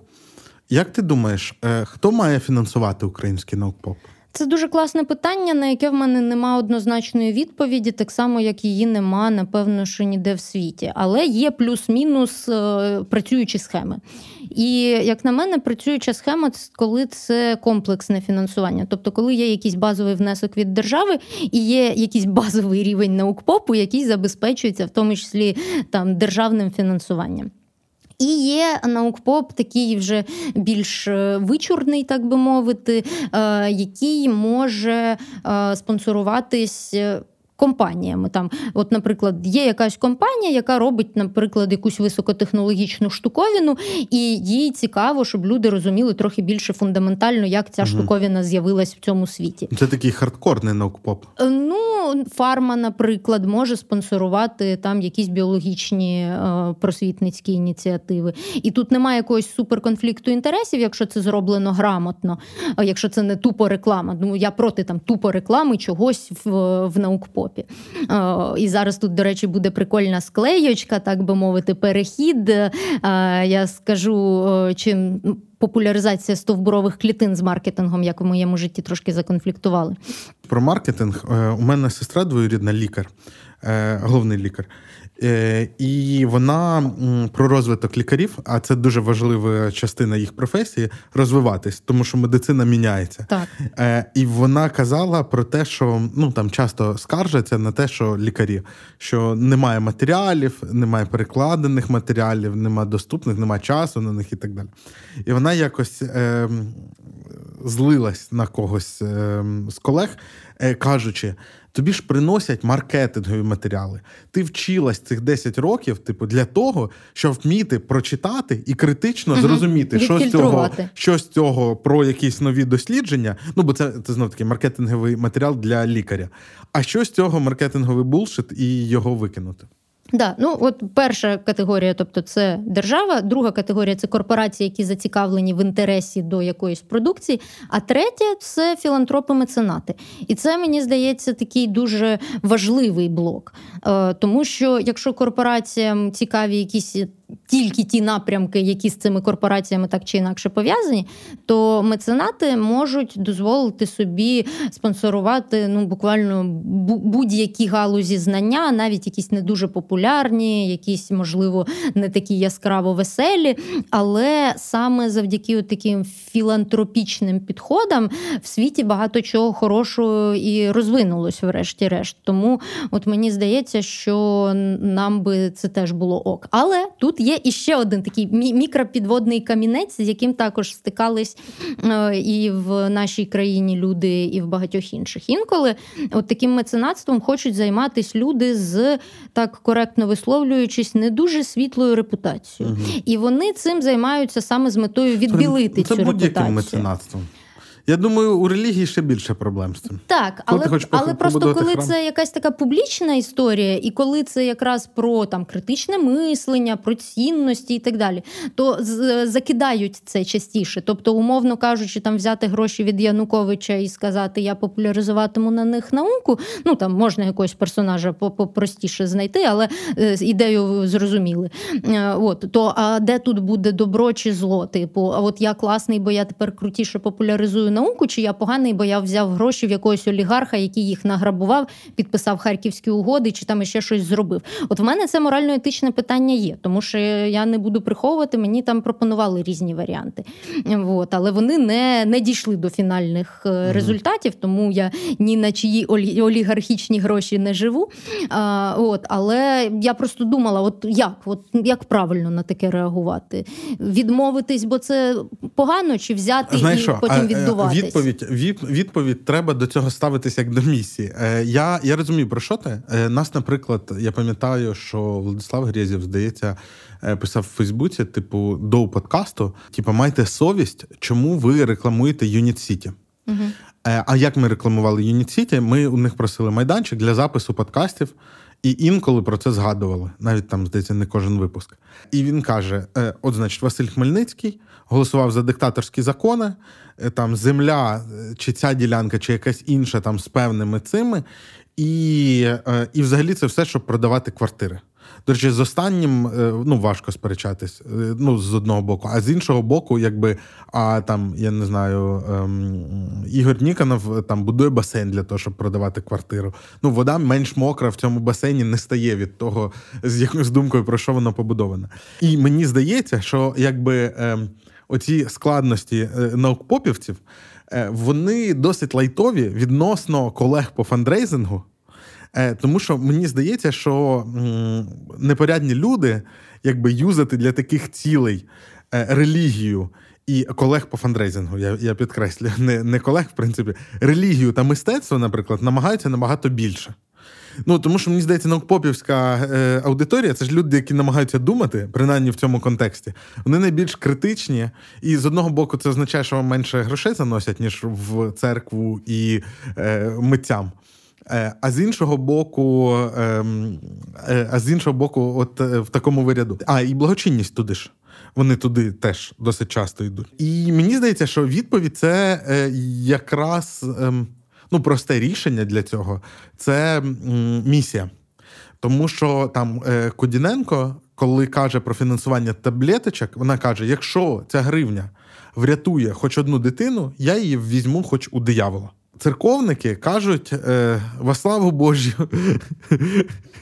Як ти думаєш, е, хто має фінансувати український наукпоп? Це дуже класне питання, на яке в мене нема однозначної відповіді, так само як її нема, напевно, що ніде в світі. Але є плюс-мінус е, працюючі схеми. І як на мене, працююча схема, коли це комплексне фінансування. Тобто, коли є якийсь базовий внесок від держави і є якийсь базовий рівень наукпопу, який забезпечується в тому числі там державним фінансуванням. І є наукпоп, такий вже більш е, вичурний, так би мовити, е, який може е, спонсоруватись компаніями. Там, от, наприклад, є якась компанія, яка робить, наприклад, якусь високотехнологічну штуковину, і їй цікаво, щоб люди розуміли трохи більше фундаментально, як ця угу. штуковина з'явилась в цьому світі. Це такий хардкорний наукпоп. Е, ну, фарма, наприклад, може спонсорувати там якісь біологічні е, просвітницькі ініціативи. І тут немає якогось суперконфлікту інтересів, якщо це зроблено грамотно, якщо це не тупо реклама. Ну я проти там тупо реклами чогось в, в наукпопі. Європі. І зараз тут, до речі, буде прикольна склейочка, так би мовити, перехід. Я скажу, чим. Популяризація стовбурових клітин з маркетингом, як в моєму житті трошки законфліктували. Про маркетинг е, у мене сестра двоюрідна лікар, е, головний лікар. Е, і вона про розвиток лікарів, а це дуже важлива частина їх професії розвиватись, тому що медицина міняється. Так. Е, і вона казала про те, що ну там часто скаржаться на те, що лікарі, що немає матеріалів, немає перекладених матеріалів, немає доступних, немає часу на них і так далі. І вона якось е, злилась на когось е, з колег, е, кажучи тобі ж приносять маркетингові матеріали. Ти вчилась цих 10 років, типу, для того, щоб вміти прочитати і критично угу. зрозуміти, що з цього що з цього про якісь нові дослідження. Ну, бо це це знов таки маркетинговий матеріал для лікаря. А що з цього маркетинговий булшит і його викинути? Да, ну от перша категорія, тобто це держава, друга категорія це корпорації, які зацікавлені в інтересі до якоїсь продукції. А третя це філантропи-меценати. І це мені здається такий дуже важливий блок. Е, тому що якщо корпораціям цікаві якісь тільки ті напрямки, які з цими корпораціями так чи інакше пов'язані, то меценати можуть дозволити собі спонсорувати ну буквально будь-які галузі знання, навіть якісь не дуже популярні, якісь, можливо, не такі яскраво веселі. Але саме завдяки таким філантропічним підходам в світі багато чого хорошого і розвинулось, врешті-решт. Тому от мені здається, що нам би це теж було ок. Але тут є іще один такий мікропідводний камінець, з яким також стикались е, і в нашій країні люди, і в багатьох інших. Інколи от таким меценатством хочуть займатися люди з так коректно висловлюючись, не дуже світлою репутацією. Угу. І вони цим займаються саме з метою відбілити це, цю репутацію. Це будь-яким меценатством. Я думаю, у релігії ще більше проблем з цим. Так, але але просто коли храм? це якась така публічна історія, і коли це якраз про там критичне мислення, про цінності і так далі, то закидають це частіше. Тобто, умовно кажучи, там взяти гроші від Януковича і сказати, я популяризуватиму на них науку. Ну там можна якогось персонажа попростіше знайти, але е, ідею зрозуміли. Е, от то а де тут буде добро чи зло? Типу, а от я класний, бо я тепер крутіше популяризую науку, чи я поганий, бо я взяв гроші в якогось олігарха, який їх награбував, підписав харківські угоди, чи там ще щось зробив. От в мене це морально-етичне питання є, тому що я не буду приховувати, мені там пропонували різні варіанти. От, але вони не не дійшли до фінальних mm-hmm. результатів, тому я ні на чиї олігархічні гроші не живу. А, от, Але я просто думала, от як, от як правильно на таке реагувати? Відмовитись, бо це погано, чи взяти Знаєш і що? потім е, віддуватись? Відповідь від, відповідь треба до цього ставитися як до місії. Е, я я розумію, про що ти. Е, нас, наприклад, я пам'ятаю, що Владислав Грєзів, здається, писав в Фейсбуці, типу, до подкасту: типу, майте совість, чому ви рекламуєте Юніт Сіті. Угу. А як ми рекламували Юніт Сіті? Ми у них просили майданчик для запису подкастів. І інколи про це згадували, навіть там здається, не кожен випуск. І він каже: е, от, значить, Василь Хмельницький голосував за диктаторські закони, е, там земля, е, чи ця ділянка, чи якась інша там з певними цими, і, і взагалі це все, щоб продавати квартири. До речі, з останнім е, ну важко сперечатись. Е, ну, з одного боку, а з іншого боку, якби а там я не знаю, ем, Ігор Ніканов там будує басейн для того, щоб продавати квартиру. Ну, вода менш мокра в цьому басейні не стає від того, з якоюсь думкою про що воно побудоване. І мені здається, що якби ем, оці складності е, наукпопівців. Вони досить лайтові відносно колег по фандрейзингу, Е, тому що мені здається, що непорядні люди, якби юзати для таких цілей е, релігію. І колег по фандрейзингу, я я підкреслюю, не не колег, в принципі, релігію та мистецтво, наприклад, намагаються набагато більше. Ну тому що мені здається, наукпопівська е, аудиторія це ж люди, які намагаються думати, принаймні в цьому контексті. Вони найбільш критичні, і з одного боку, це означає, що вам менше грошей заносять, ніж в церкву і е, митцям. Е, а з іншого боку, ем, е, а з іншого боку, от е, в такому виряду. А, і благочинність туди ж. Вони туди теж досить часто йдуть. І мені здається, що відповідь це якраз ем, ну, просте рішення для цього це місія. Тому що там Кудіненко, коли каже про фінансування таблеточок, вона каже: якщо ця гривня врятує хоч одну дитину, я її візьму, хоч у диявола церковники кажуть е, во славу Божю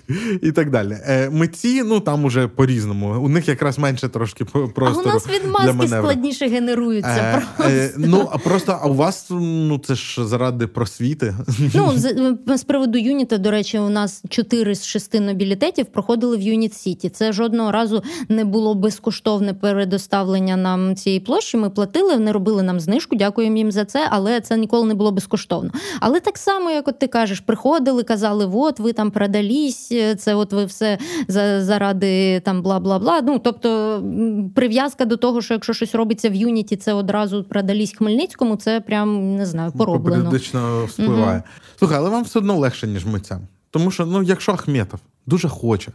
і так далі. Е, Митці, ну там уже по-різному. У них якраз менше трошки простору. А у нас відмазки складніше генеруються. Е, е, ну, а просто а у вас ну це ж заради просвіти. Ну, з, з приводу Юніта, до речі, у нас чотири з шести нобілітетів проходили в Юніт Сіті. Це жодного разу не було безкоштовне передоставлення нам цієї площі. Ми платили, вони робили нам знижку, дякуємо їм за це, але це ніколи не було безкоштовно. Але так само, як от ти кажеш, приходили, казали, от ви там продались, це от ви все заради там бла бла бла. Ну тобто прив'язка до того, що якщо щось робиться в Юніті, це одразу продалість Хмельницькому, це прям не знаю, пороблено. Періодично впливає. Угу. Слухай, але вам все одно легше, ніж митцям. Тому що, ну, якщо Ахметов дуже хоче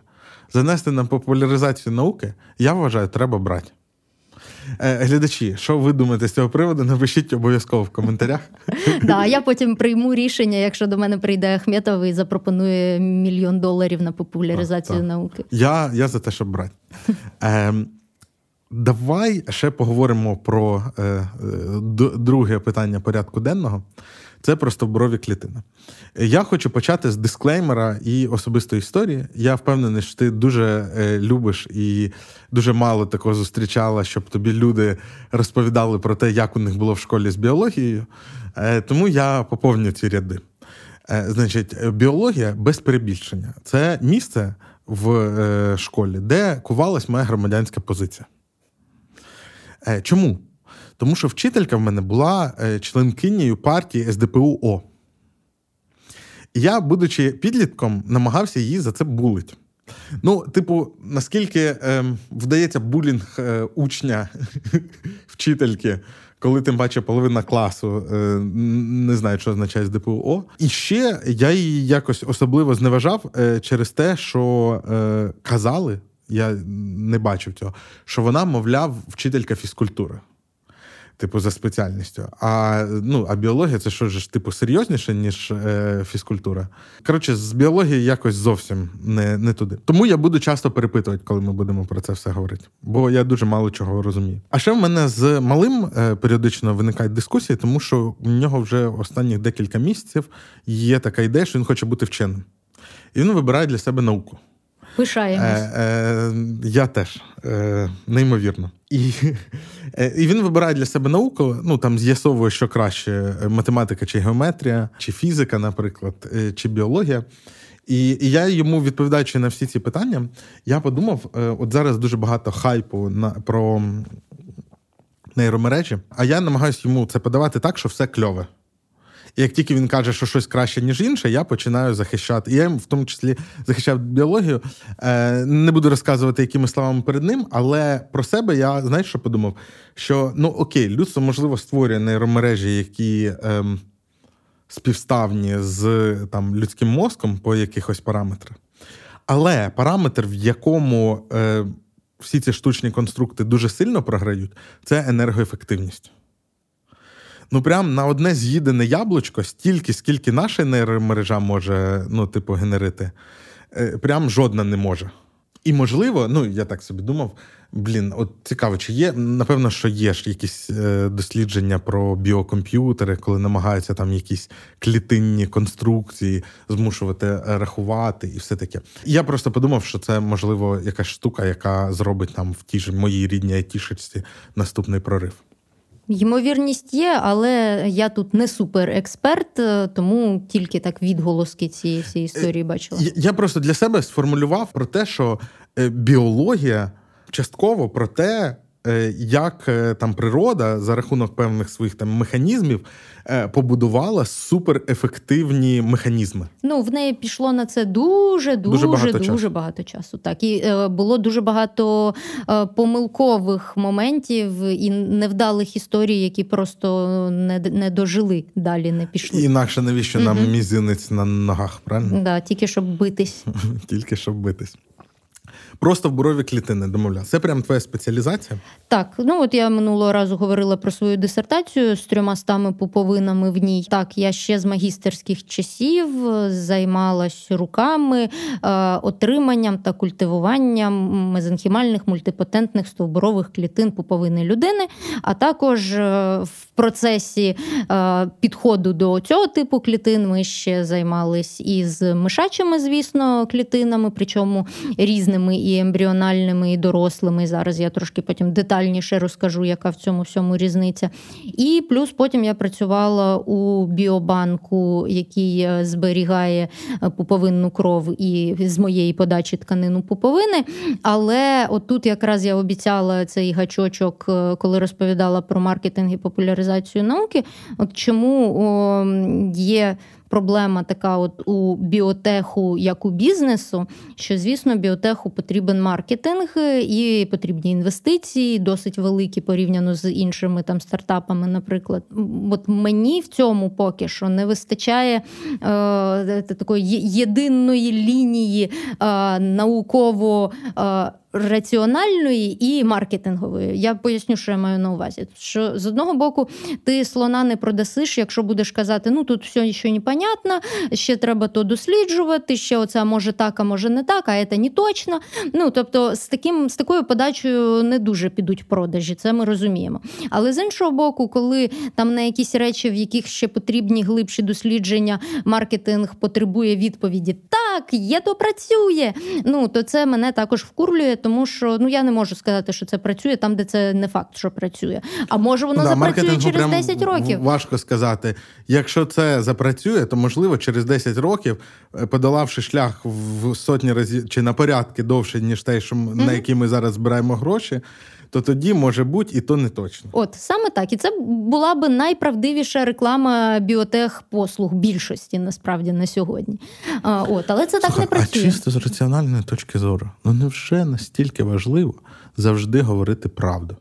занести на популяризацію науки, я вважаю, треба брати. Е, глядачі, що ви думаєте з цього приводу? Напишіть обов'язково в коментарях. Да, Я потім прийму рішення, якщо до мене прийде Ахметов і запропонує мільйон доларів на популяризацію науки. Я я за те, щоб брати. Е, Давай ще поговоримо про е, е друге питання порядку денного. Це про стовбурові клітини. Я хочу почати з дисклеймера і особистої історії. Я впевнений, що ти дуже е, любиш і дуже мало такого зустрічала, щоб тобі люди розповідали про те, як у них було в школі з біологією. Е, тому я поповню ці ряди. Е, значить, біологія без перебільшення це місце в школі, де кувалась моя громадянська позиція. Чому? Тому що вчителька в мене була е, членкинею партії СДПУ О. І я, будучи підлітком, намагався її за це булить. Ну, типу, наскільки е, вдається булінг е, учня вчительки, коли тим паче половина класу е, не знає, що означає з ДПУО. І ще я її якось особливо зневажав е, через те, що е, казали, я не бачив цього, що вона, мовляв, вчителька фізкультури типу, за спеціальністю. А ну, а біологія це що ж, типу, серйозніше, ніж е, фізкультура. Коротше, з біології якось зовсім не не туди. Тому я буду часто перепитувати, коли ми будемо про це все говорити. Бо я дуже мало чого розумію. А ще в мене з малим е, періодично виникають дискусії, тому що у нього вже останніх декілька місяців є така ідея, що він хоче бути вченим. І він вибирає для себе науку. Пишаємось. Е, е, Я теж е, неймовірно. І і він вибирає для себе науку, ну там з'ясовує, що краще: математика чи геометрія, чи фізика, наприклад, чи біологія. І і я йому, відповідаючи на всі ці питання, я подумав: от зараз дуже багато хайпу на про нейромережі, а я намагаюся йому це подавати так, що все кльове. Як тільки він каже, що щось краще, ніж інше, я починаю захищати. Я в тому числі захищав біологію. Е, Не буду розказувати, якими словами перед ним, але про себе я знаєш, що подумав? Що ну окей, людство можливо створює нейромережі, які. Е, Співставні з там людським мозком по якихось параметрах. Але параметр, в якому е, всі ці штучні конструкти дуже сильно програють, це енергоефективність. Ну, прям на одне з'їдене яблучко стільки, скільки наша нейромережа може, ну, типу, генерити, е, прям жодна не може. І можливо, ну я так собі думав, блін, от цікаво, чи є, напевно, що є ж якісь е, дослідження про біокомп'ютери, коли намагаються там якісь клітинні конструкції змушувати е, рахувати і все таке. я просто подумав, що це можливо якась штука, яка зробить там в тій ж моїй рідній айтішечці наступний прорив. Ймовірність є, але я тут не суперексперт, е, тому тільки так відголоски цієї всієї історії бачила. Я просто для себе сформулював про те, що е, біологія частково про те, Е, як е, там природа за рахунок певних своїх там механізмів е, побудувала суперефективні механізми. Ну в неї пішло на це дуже дуже дуже багато, дуже часу. багато часу. Так і е, було дуже багато е, помилкових моментів і невдалих історій, які просто не не дожили далі, не пішли. Інакше навіщо угу. нам мізинець на ногах? Правильно? Да, тільки щоб битись, тільки щоб битись. Просто в бурові клітини домовляти. Це прям твоя спеціалізація? Так, ну от я минулого разу говорила про свою дисертацію з трьома стами пуповинами в ній. Так, я ще з магістерських часів займалась руками, е, отриманням та культивуванням мезенхімальних мультипотентних стовбурових клітин пуповини людини, а також е, в процесі е, підходу до цього типу клітин ми ще займались із мишачими, звісно, клітинами, причому різними і ембріональними, і дорослими. Зараз я трошки потім детальніше розкажу, яка в цьому всьому різниця. І плюс потім я працювала у біобанку, який е, зберігає е, пуповинну кров і з моєї подачі тканину пуповини. Але отут якраз я обіцяла цей гачочок, е, коли розповідала про маркетинг і популяризацію науки. От чому о, є проблема така, от у біотеху, як у бізнесу, що звісно біотеху потрібен маркетинг і потрібні інвестиції, досить великі порівняно з іншими там стартапами. Наприклад, от мені в цьому поки що не вистачає е, такої єдиної лінії е, науково. Е, раціональної і маркетингової. Я поясню, що я маю на увазі. Що з одного боку ти слона не продасиш, якщо будеш казати, ну тут все ще непонятно, ще треба то досліджувати, ще оце може так, а може не так, а це не точно. Ну тобто, з таким з такою подачею не дуже підуть продажі, це ми розуміємо. Але з іншого боку, коли там на якісь речі, в яких ще потрібні глибші дослідження, маркетинг потребує відповіді так, є то працює. Ну то це мене також вкурлює тому що ну я не можу сказати, що це працює там, де це не факт, що працює. А може воно да, запрацює через 10 років. Важко сказати. Якщо це запрацює, то можливо через 10 років, е, подолавши шлях в сотні разів чи на порядки довше, ніж те, що mm-hmm. на які ми зараз збираємо гроші то тоді може бути і то не точно. От саме так, і це була би найправдивіша реклама біотех послуг більшості насправді на сьогодні. А, От, але це Слухай, так не працює. А чисто з раціональної точки зору, ну невже настільки важливо завжди говорити правду?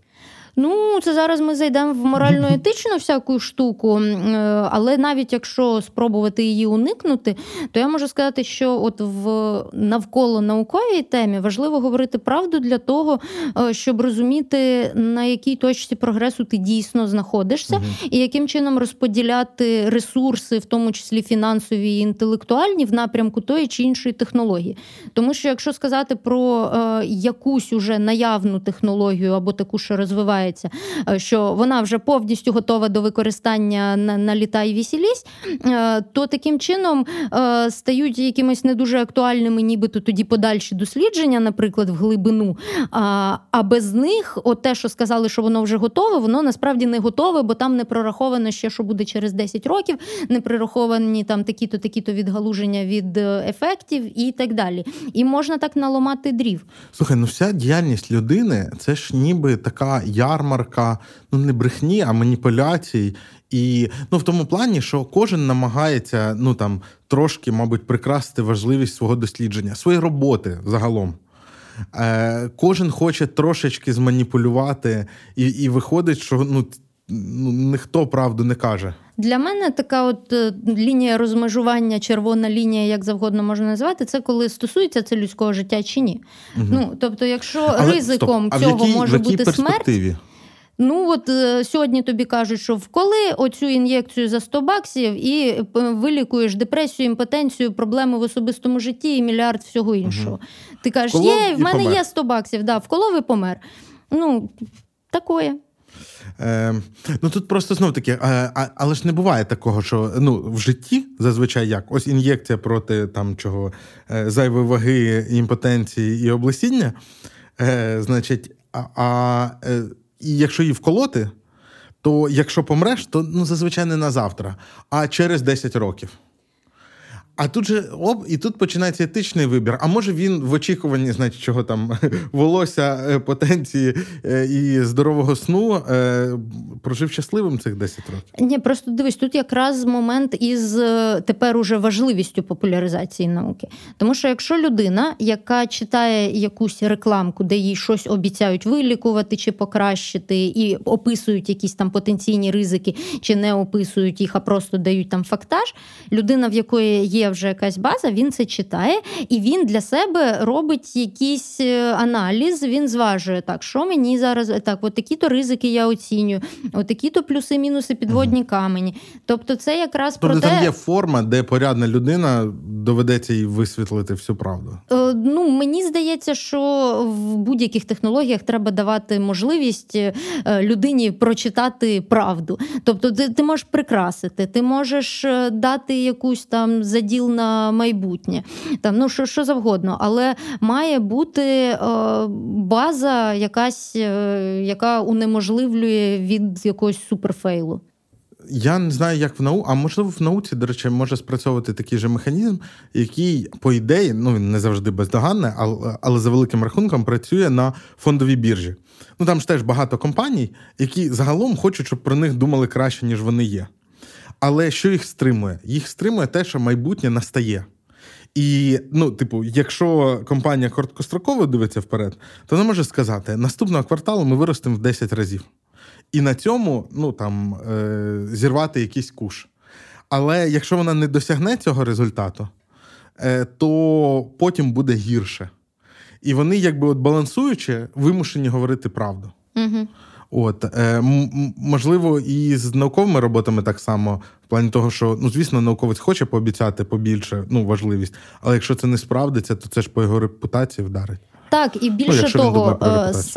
Ну, це зараз ми зайдемо в морально-етичну всяку штуку, е, але навіть якщо спробувати її уникнути, то я можу сказати, що от в навколо науковій темі важливо говорити правду для того, е, щоб розуміти, на якій точці прогресу ти дійсно знаходишся, угу. і яким чином розподіляти ресурси, в тому числі фінансові і інтелектуальні, в напрямку тої чи іншої технології. Тому що якщо сказати про е, якусь уже наявну технологію або таку, що розвивається, е, що вона вже повністю готова до використання на, на літа і вісілість, е, то таким чином е, стають якимись не дуже актуальними, нібито тоді подальші дослідження, наприклад, в глибину. А без них, от те, що сказали, що воно вже готове, воно насправді не готове, бо там не прораховано ще, що буде через 10 років, не прораховані там такі-то, такі-то відгалуження від ефектів і так далі. І можна так наламати дрів. Слухай, ну вся діяльність людини це ж ніби така ярмарка, ну не брехні, а маніпуляцій. І ну в тому плані, що кожен намагається ну там трошки, мабуть, прикрасити важливість свого дослідження, своєї роботи загалом. Е, Кожен хоче трошечки зманіпулювати, і і виходить, що ну, ну ніхто правду не каже. Для мене така от е, лінія розмежування, червона лінія, як завгодно можна назвати, це коли стосується це людського життя чи ні. Угу. Ну тобто, якщо Але, ризиком стоп, цього якій, може бути смерть. Ну от е, сьогодні тобі кажуть, що вколи оцю ін'єкцію за 100 баксів і е, вилікуєш депресію, імпотенцію, проблеми в особистому житті і мільярд всього іншого. Угу. Ти кажеш, Вколов є, в мене помер. є 100 баксів, да, вколов і помер. Ну, такое. Е, Ну тут просто знов таки, е, але ж не буває такого, що ну в житті зазвичай як ось ін'єкція проти там чого е, зайвої ваги, імпотенції і облесіння. Е, Значить, а, а е, якщо її вколоти, то якщо помреш, то ну зазвичай не на завтра, а через 10 років. А тут же оп, і тут починається етичний вибір. А може він в очікуванні, значить, чого там волосся, е, потенції е, і здорового сну е, прожив щасливим цих 10 років? Ні, просто дивись, тут якраз момент із тепер уже важливістю популяризації науки. Тому що якщо людина, яка читає якусь рекламку, де їй щось обіцяють вилікувати чи покращити, і описують якісь там потенційні ризики, чи не описують їх, а просто дають там фактаж, людина, в якої є вже якась база, він це читає, і він для себе робить якийсь е, аналіз. Він зважує так, що мені зараз так, от такі-то ризики я оцінюю, от такі-то плюси-мінуси, підводні угу. камені. Тобто, це якраз тобто, про те... там є форма, де порядна людина доведеться їй висвітлити всю правду. Е, ну мені здається, що в будь-яких технологіях треба давати можливість е, людині прочитати правду. Тобто, ти, ти можеш прикрасити, ти можеш дати якусь там задію наділ на майбутнє, там ну що що завгодно, але має бути е, база, якась, е, яка унеможливлює від якогось суперфейлу. Я не знаю, як в науці, а можливо, в науці, до речі, може спрацьовувати такий же механізм, який, по ідеї, ну він не завжди бездоганний, але, але за великим рахунком працює на фондовій біржі. Ну там ж теж багато компаній, які загалом хочуть, щоб про них думали краще, ніж вони є. Але що їх стримує? Їх стримує те, що майбутнє настає. І, ну, типу, якщо компанія короткостроково дивиться вперед, то вона може сказати: наступного кварталу ми виростемо в 10 разів. І на цьому ну, там, е- зірвати якийсь куш. Але якщо вона не досягне цього результату, е- то потім буде гірше. І вони, якби от балансуючи, вимушені говорити правду. Угу. От е, можливо, і з науковими роботами так само, в плані того, що ну звісно, науковець хоче пообіцяти побільше ну важливість, але якщо це не справдиться, то це ж по його репутації вдарить. Так, і більше ну, того,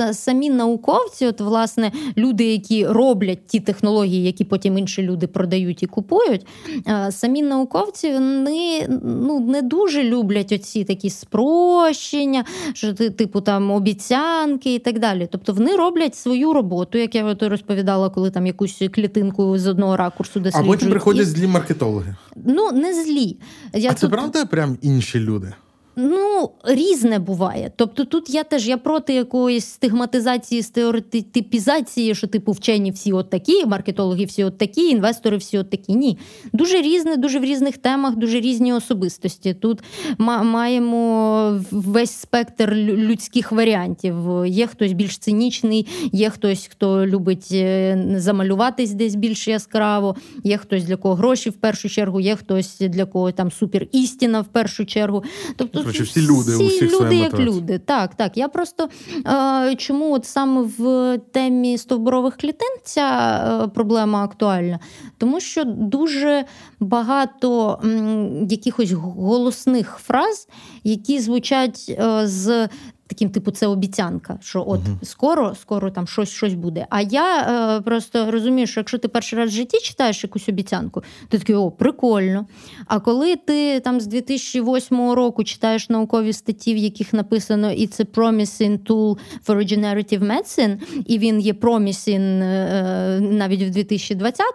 е, самі науковці, от власне, люди, які роблять ті технології, які потім інші люди продають і купують, е, самі науковці вони ну, не дуже люблять оці такі спрощення, що типу там обіцянки і так далі. Тобто вони роблять свою роботу, як я розповідала, коли там якусь клітинку з одного ракурсу досліджують. А потім приходять злі маркетологи. Ну, не злі. Я а тут... це правда прям інші люди? Ну, різне буває. Тобто тут я теж я проти якоїсь стигматизації, стереотипізації, що типу вчені всі от такі, маркетологи всі от такі, інвестори всі от такі. Ні. Дуже різне, дуже в різних темах, дуже різні особистості. Тут маємо весь спектр людських варіантів. Є хтось більш цинічний, є хтось, хто любить е, замалюватись десь більш яскраво, є хтось для кого гроші в першу чергу, є хтось для кого там супер істина в першу чергу. Тобто Короче, всі люди всі у всіх люди як люди. Так, так. Я просто е, чому от саме в темі стовбурових клітин ця е, проблема актуальна? Тому що дуже багато м, якихось голосних фраз, які звучать е, з таким, типу, це обіцянка, що от uh скоро, скоро там щось щось буде. А я е, просто розумію, що якщо ти перший раз в житті читаєш якусь обіцянку, ти такий о, прикольно. А коли ти там з 2008 року читаєш наукові статті, в яких написано «It's a promising tool for regenerative medicine», і він є promising е, навіть в 2020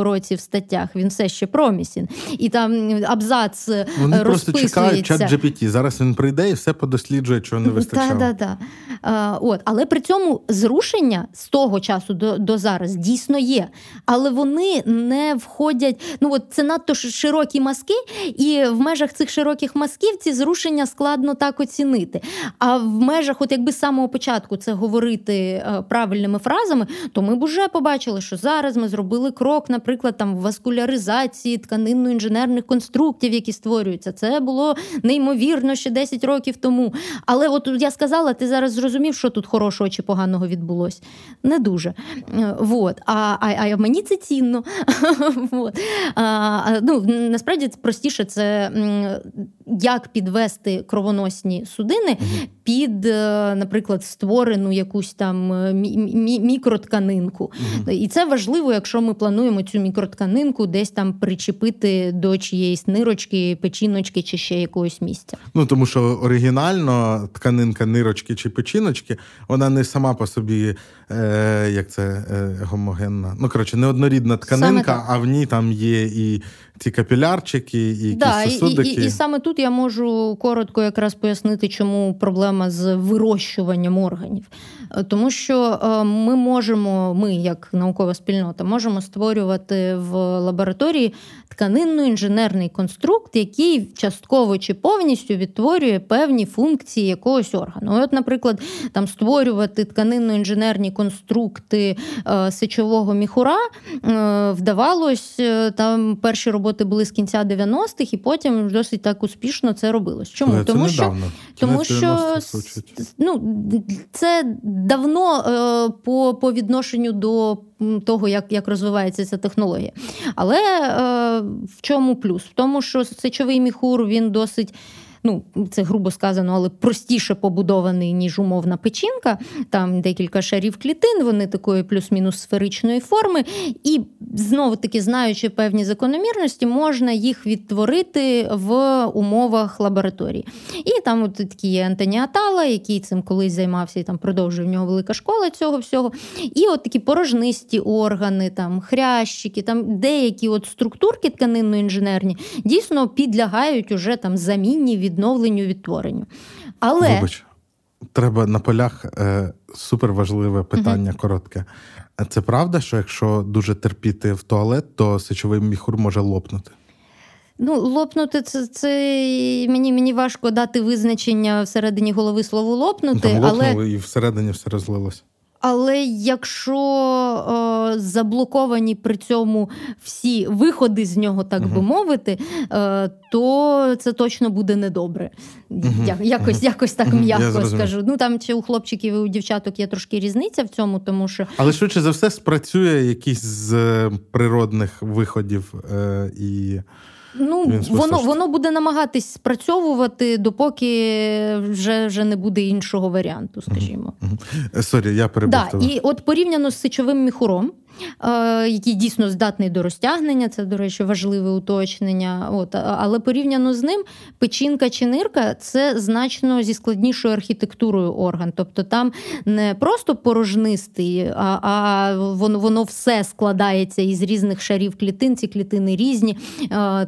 році в статтях, він все ще promising. І там абзац Вони просто чекають чат GPT. Зараз він прийде і все подосліджує, чого не вистачає вистачало. Так, так, так. От. Але при цьому зрушення з того часу до до зараз дійсно є. Але вони не входять. Ну от це надто широкі маски, і в межах цих широких масків ці зрушення складно так оцінити. А в межах, от якби з самого початку це говорити е, правильними фразами, то ми б уже побачили, що зараз ми зробили крок, наприклад, там в васкуляризації тканинно-інженерних конструктів, які створюються. Це було неймовірно ще 10 років тому. Але от я сказала, ти зараз зрозумів, що тут хорошого чи поганого відбулося. Не дуже. Вот. А а, а мені це цінно. вот. а, ну, Насправді простіше це як підвести кровоносні судини під, е, наприклад, створену якусь там е, мікротканинку. І це важливо, якщо ми плануємо цю мікротканинку десь там причепити до чиєїсь нирочки, печіночки чи ще якогось місця. Ну тому що оригінально тканинка нирочки чи печіночки, вона не сама по собі, е, як це е, гомогенна. Ну коротше, не однорідна тканинка, а в ній там є і ці капілярчики, і якісь да, сосудики. І, і, і саме тут я можу коротко якраз пояснити, чому проблема з вирощуванням органів. Тому що е, ми можемо, ми, як наукова спільнота, можемо створювати в лабораторії тканинно-інженерний конструкт, який частково чи повністю відтворює певні функції якогось органу. От, наприклад, там створювати тканинно-інженерні конструкти е, сечового міхура е, вдавалось, там перші роботи були з кінця 90-х, і потім досить так успішно це робилось. Чому? Це тому недавно. що, тому що ну, це давно е, по по відношенню до того, як як розвивається ця технологія. Але е, в чому плюс? В тому, що сечовий міхур він досить ну це грубо сказано, але простіше побудований, ніж умовна печінка. Там декілька шарів клітин, вони такої плюс-мінус сферичної форми. І знову таки, знаючи певні закономірності, можна їх відтворити в умовах лабораторії. І там от такі є Антоні Атала, який цим колись займався і там продовжує в нього велика школа цього всього. І от такі порожнисті органи, там хрящики, там деякі от структурки тканинно-інженерні дійсно підлягають уже там замінні від відновленню, відтворенню. Але Вибач, треба на полях е, суперважливе питання угу. коротке. Це правда, що якщо дуже терпіти в туалет, то сечовий міхур може лопнути? Ну, лопнути це це мені мені важко дати визначення всередині голови слову лопнути. Там лопнуло, але... і всередині все розлилося. Але якщо е, заблоковані при цьому всі виходи з нього, так uh-huh. би мовити, е, то це точно буде недобре. Uh-huh. Якось uh-huh. якось так м'яко скажу. Ну там чи у хлопчиків і у дівчаток є трошки різниця в цьому, тому що. Але швидше за все спрацює якийсь з е, природних виходів е, і. Ну, воно воно буде намагатись спрацьовувати, допоки вже вже не буде іншого варіанту, скажімо. Sorry, я перебив Да, І от порівняно з сечовим міхуром, який дійсно здатний до розтягнення, це, до речі, важливе уточнення. От, Але порівняно з ним печінка чи нирка це значно зі складнішою архітектурою орган. Тобто там не просто порожнистий, а а воно воно все складається із різних шарів клітин, ці клітини різні,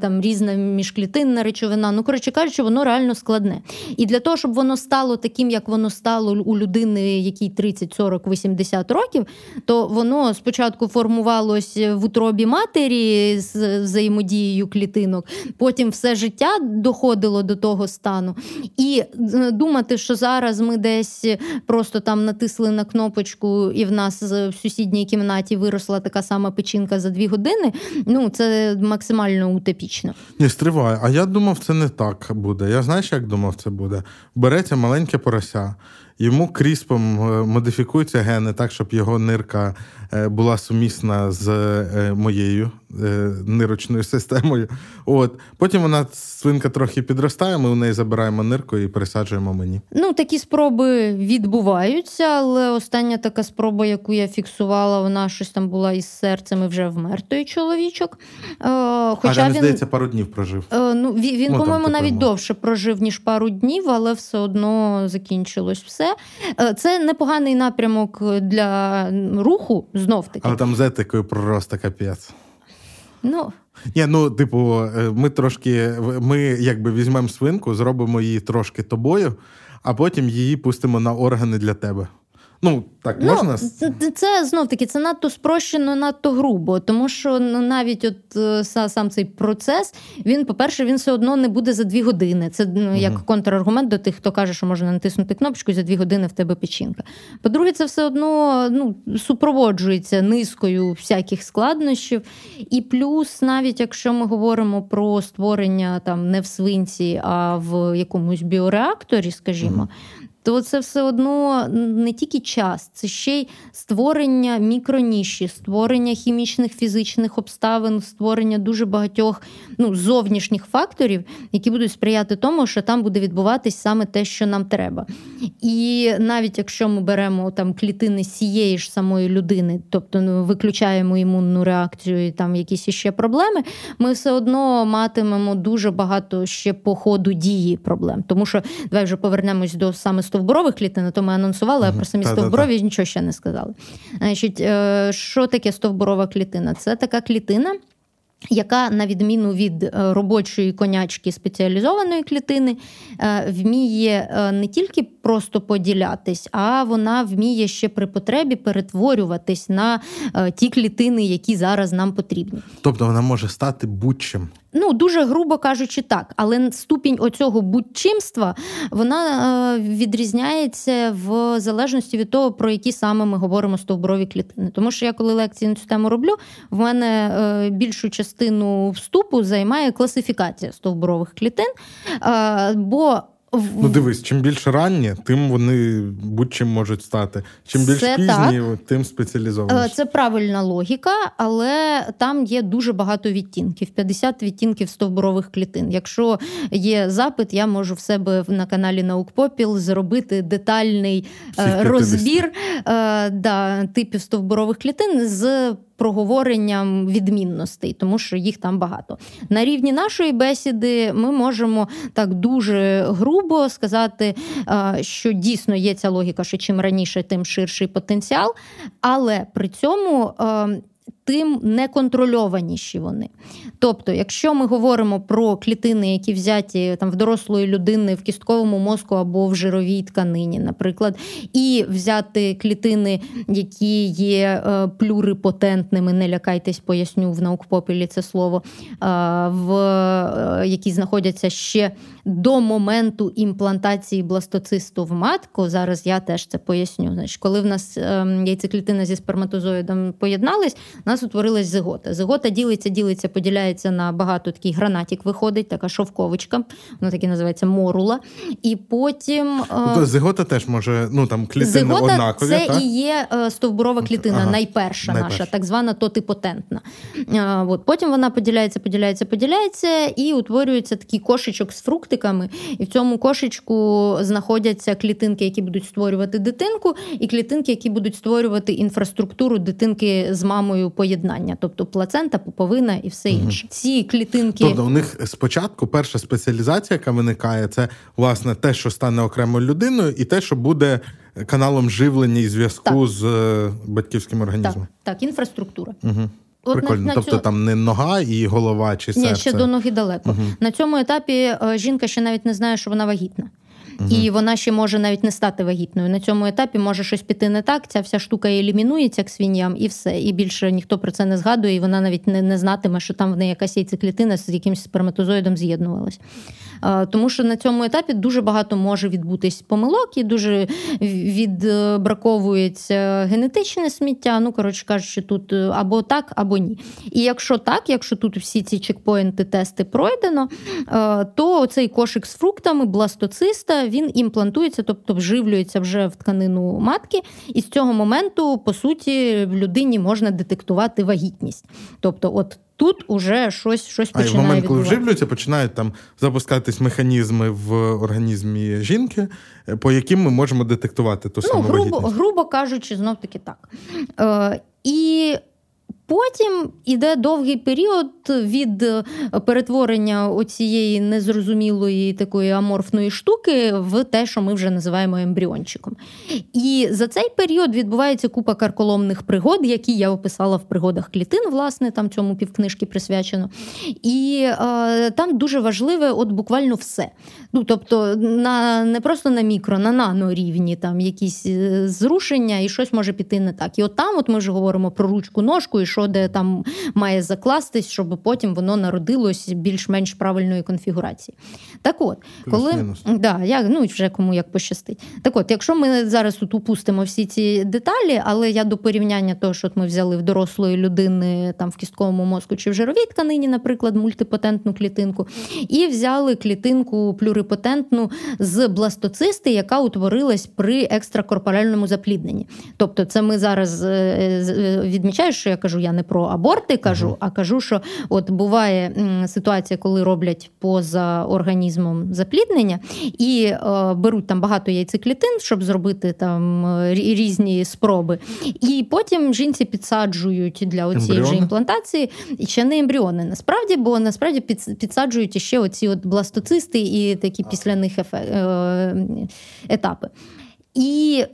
там різна міжклітинна речовина. Ну, коротше кажучи, воно реально складне. І для того, щоб воно стало таким, як воно стало у людини, якій 30, 40, 80 років, то воно спочатку формувалось в утробі матері з взаємодією клітинок, потім все життя доходило до того стану. І е, думати, що зараз ми десь просто там натисли на кнопочку, і в нас в сусідній кімнаті виросла така сама печінка за дві години. Ну це максимально утопічно. Ні, стривай. А я думав, це не так буде. Я знаєш, як думав, це буде? Береться маленьке порося. Йому кріспом е, модифікуються гени так, щоб його нирка е, була сумісна з е, моєю нирочною системою. От Потім вона свинка трохи підростає, ми у неї забираємо нирку і пересаджуємо мені. Ну, такі спроби відбуваються, але остання така спроба, яку я фіксувала, вона щось там була із серцем і вже вмер той чоловічок. Хоча а він, здається, пару днів прожив. Ну, Він, він ну, по-моєму, навіть довше прожив, ніж пару днів, але все одно закінчилось все. Е, це непоганий напрямок для руху знов таки. Але там з етикою просто капець. Ну. Ні, ну, типу, е, ми трошки, ми якби візьмемо свинку, зробимо її трошки тобою, а потім її пустимо на органи для тебе. Ну, так ну, можна? Це знов таки це надто спрощено, надто грубо, тому що ну, навіть от е, сам цей процес, він, по-перше, він все одно не буде за дві години. Це ну, як контраргумент до тих, хто каже, що можна натиснути кнопочку і за дві години в тебе печінка. По-друге, це все одно ну, супроводжується низкою всяких складнощів. І плюс, навіть якщо ми говоримо про створення там не в свинці, а в якомусь біореакторі, скажімо. Угу то це все одно не тільки час, це ще й створення мікроніші, створення хімічних фізичних обставин, створення дуже багатьох ну, зовнішніх факторів, які будуть сприяти тому, що там буде відбуватись саме те, що нам треба. І навіть якщо ми беремо там клітини цієї ж самої людини, тобто ну, виключаємо імунну реакцію і там якісь іще проблеми, ми все одно матимемо дуже багато ще по ходу дії проблем. Тому що давай вже повернемось до саме стовбурових клітин, то ми анонсували, а про самі стовбурові нічого ще не сказали. Значить, е, Що таке стовбурова клітина? Це така клітина. Яка, на відміну від е, робочої конячки спеціалізованої клітини, е, вміє не тільки просто поділятись, а вона вміє ще при потребі перетворюватись на ті клітини, які зараз нам потрібні. Тобто вона може стати будь-чим. Ну, дуже грубо кажучи, так, але ступінь оцього будь-чимства вона е, відрізняється в залежності від того, про які саме ми говоримо стовбурові клітини. Тому що я, коли лекції на цю тему роблю, в мене е, більшу частину вступу займає класифікація стовбурових клітин. Е, бо Ну, дивись, чим більш ранні, тим вони будь-чим можуть стати. Чим більш це пізні, так. тим спеціалізовані. Це правильна логіка, але там є дуже багато відтінків 50 відтінків стовбурових клітин. Якщо є запит, я можу в себе на каналі Наукпопіл зробити детальний е, розбір е, да, типів стовбурових клітин з проговоренням відмінностей, тому що їх там багато. На рівні нашої бесіди ми можемо так дуже грубо сказати, що дійсно є ця логіка, що чим раніше, тим ширший потенціал, але при цьому тим неконтрольованіші вони. Тобто, якщо ми говоримо про клітини, які взяті там в дорослої людини в кістковому мозку або в жировій тканині, наприклад, і взяти клітини, які є е, плюрипотентними, не лякайтесь, поясню в наукпопілі це слово, в е, які знаходяться ще до моменту імплантації бластоцисту в матку. Зараз я теж це поясню. Значить, коли в нас ем, яйцеклітина зі сперматозоїдом поєднались, нас утворилась зигота. Зигота ділиться, ділиться, поділяється на багато такий гранатик виходить, така шовковочка, вона так і називається морула. І потім. Тобто зигота теж може, ну там клітини зигота однакові. Це так? і є стовбурова клітина, ага. найперша, найперша наша, так звана тотипотентна. От. Потім вона поділяється, поділяється, поділяється, і утворюється такий кошечок з фруктиками. І в цьому кошечку знаходяться клітинки, які будуть створювати дитинку, і клітинки, які будуть створювати інфраструктуру дитинки з мамою поєднання, тобто плацента, пуповина і все інше. Угу. Ці клітинки. Тобто у них спочатку перша спеціалізація, яка виникає, це власне те, що стане окремою людиною, і те, що буде каналом живлення і зв'язку так. з е, батьківським організмом. Так, так, інфраструктура. Угу. От Прикольно, на, на тобто цю... там не нога і голова чи серце? Ні, ще до ноги далеко. Угу. На цьому етапі е, жінка ще навіть не знає, що вона вагітна. І вона ще може навіть не стати вагітною. На цьому етапі може щось піти не так. Ця вся штука елімінується к свиньям, і все. І більше ніхто про це не згадує, і вона навіть не не знатиме, що там в неї якась яйцеклітина з якимось сперматозоїдом з'єднувалась. Тому що на цьому етапі дуже багато може відбутись помилок і дуже відбраковується генетичне сміття. Ну, коротше кажучи, тут е, або так, або ні. І якщо так, якщо тут всі ці чекпоінти, тести пройдено, е, то цей кошик з фруктами, бластоциста, він імплантується, тобто вживлюється вже в тканину матки, і з цього моменту, по суті, в людині можна детектувати вагітність. Тобто, от Тут уже щось щось починає А в момент, коли вживлюються, починають там запускатись механізми в організмі жінки, по яким ми можемо детектувати ту ну, саму грубо, вагітність. грубо кажучи, знов таки так. Е, І Потім іде довгий період від е, перетворення оцієї незрозумілої такої аморфної штуки в те, що ми вже називаємо ембріончиком. І за цей період відбувається купа карколомних пригод, які я описала в пригодах клітин, власне, там цьому півкнижки присвячено. І е, там дуже важливе, от буквально все. Ну, Тобто, на, не просто на мікро, на нано-рівні там якісь е, зрушення, і щось може піти не так. І от там от ми вже говоримо про ручку ножку і що де там має закластись, щоб потім воно народилось більш-менш правильної конфігурації. Так от, коли да, я, ну вже кому як пощастить. Так от, якщо ми зараз тут упустимо всі ці деталі, але я до порівняння того, що ми взяли в дорослої людини там в кістковому мозку чи в жировій тканині, наприклад, мультипотентну клітинку, і взяли клітинку плюрипотентну з бластоцисти, яка утворилась при екстракорпоральному заплідненні. Тобто, це ми зараз е, е, відмічаю, що я кажу, я не про аборти кажу, uh-huh. а кажу, що от буває ситуація, коли роблять поза організмом запліднення і е, беруть там багато яйцеклітин, щоб зробити там різні спроби. І потім жінці підсаджують для цієї ж імплантації і ще не ембріони. Насправді, бо насправді підсаджують ще оці от бластоцисти і такі після них ефе, е, етапи. І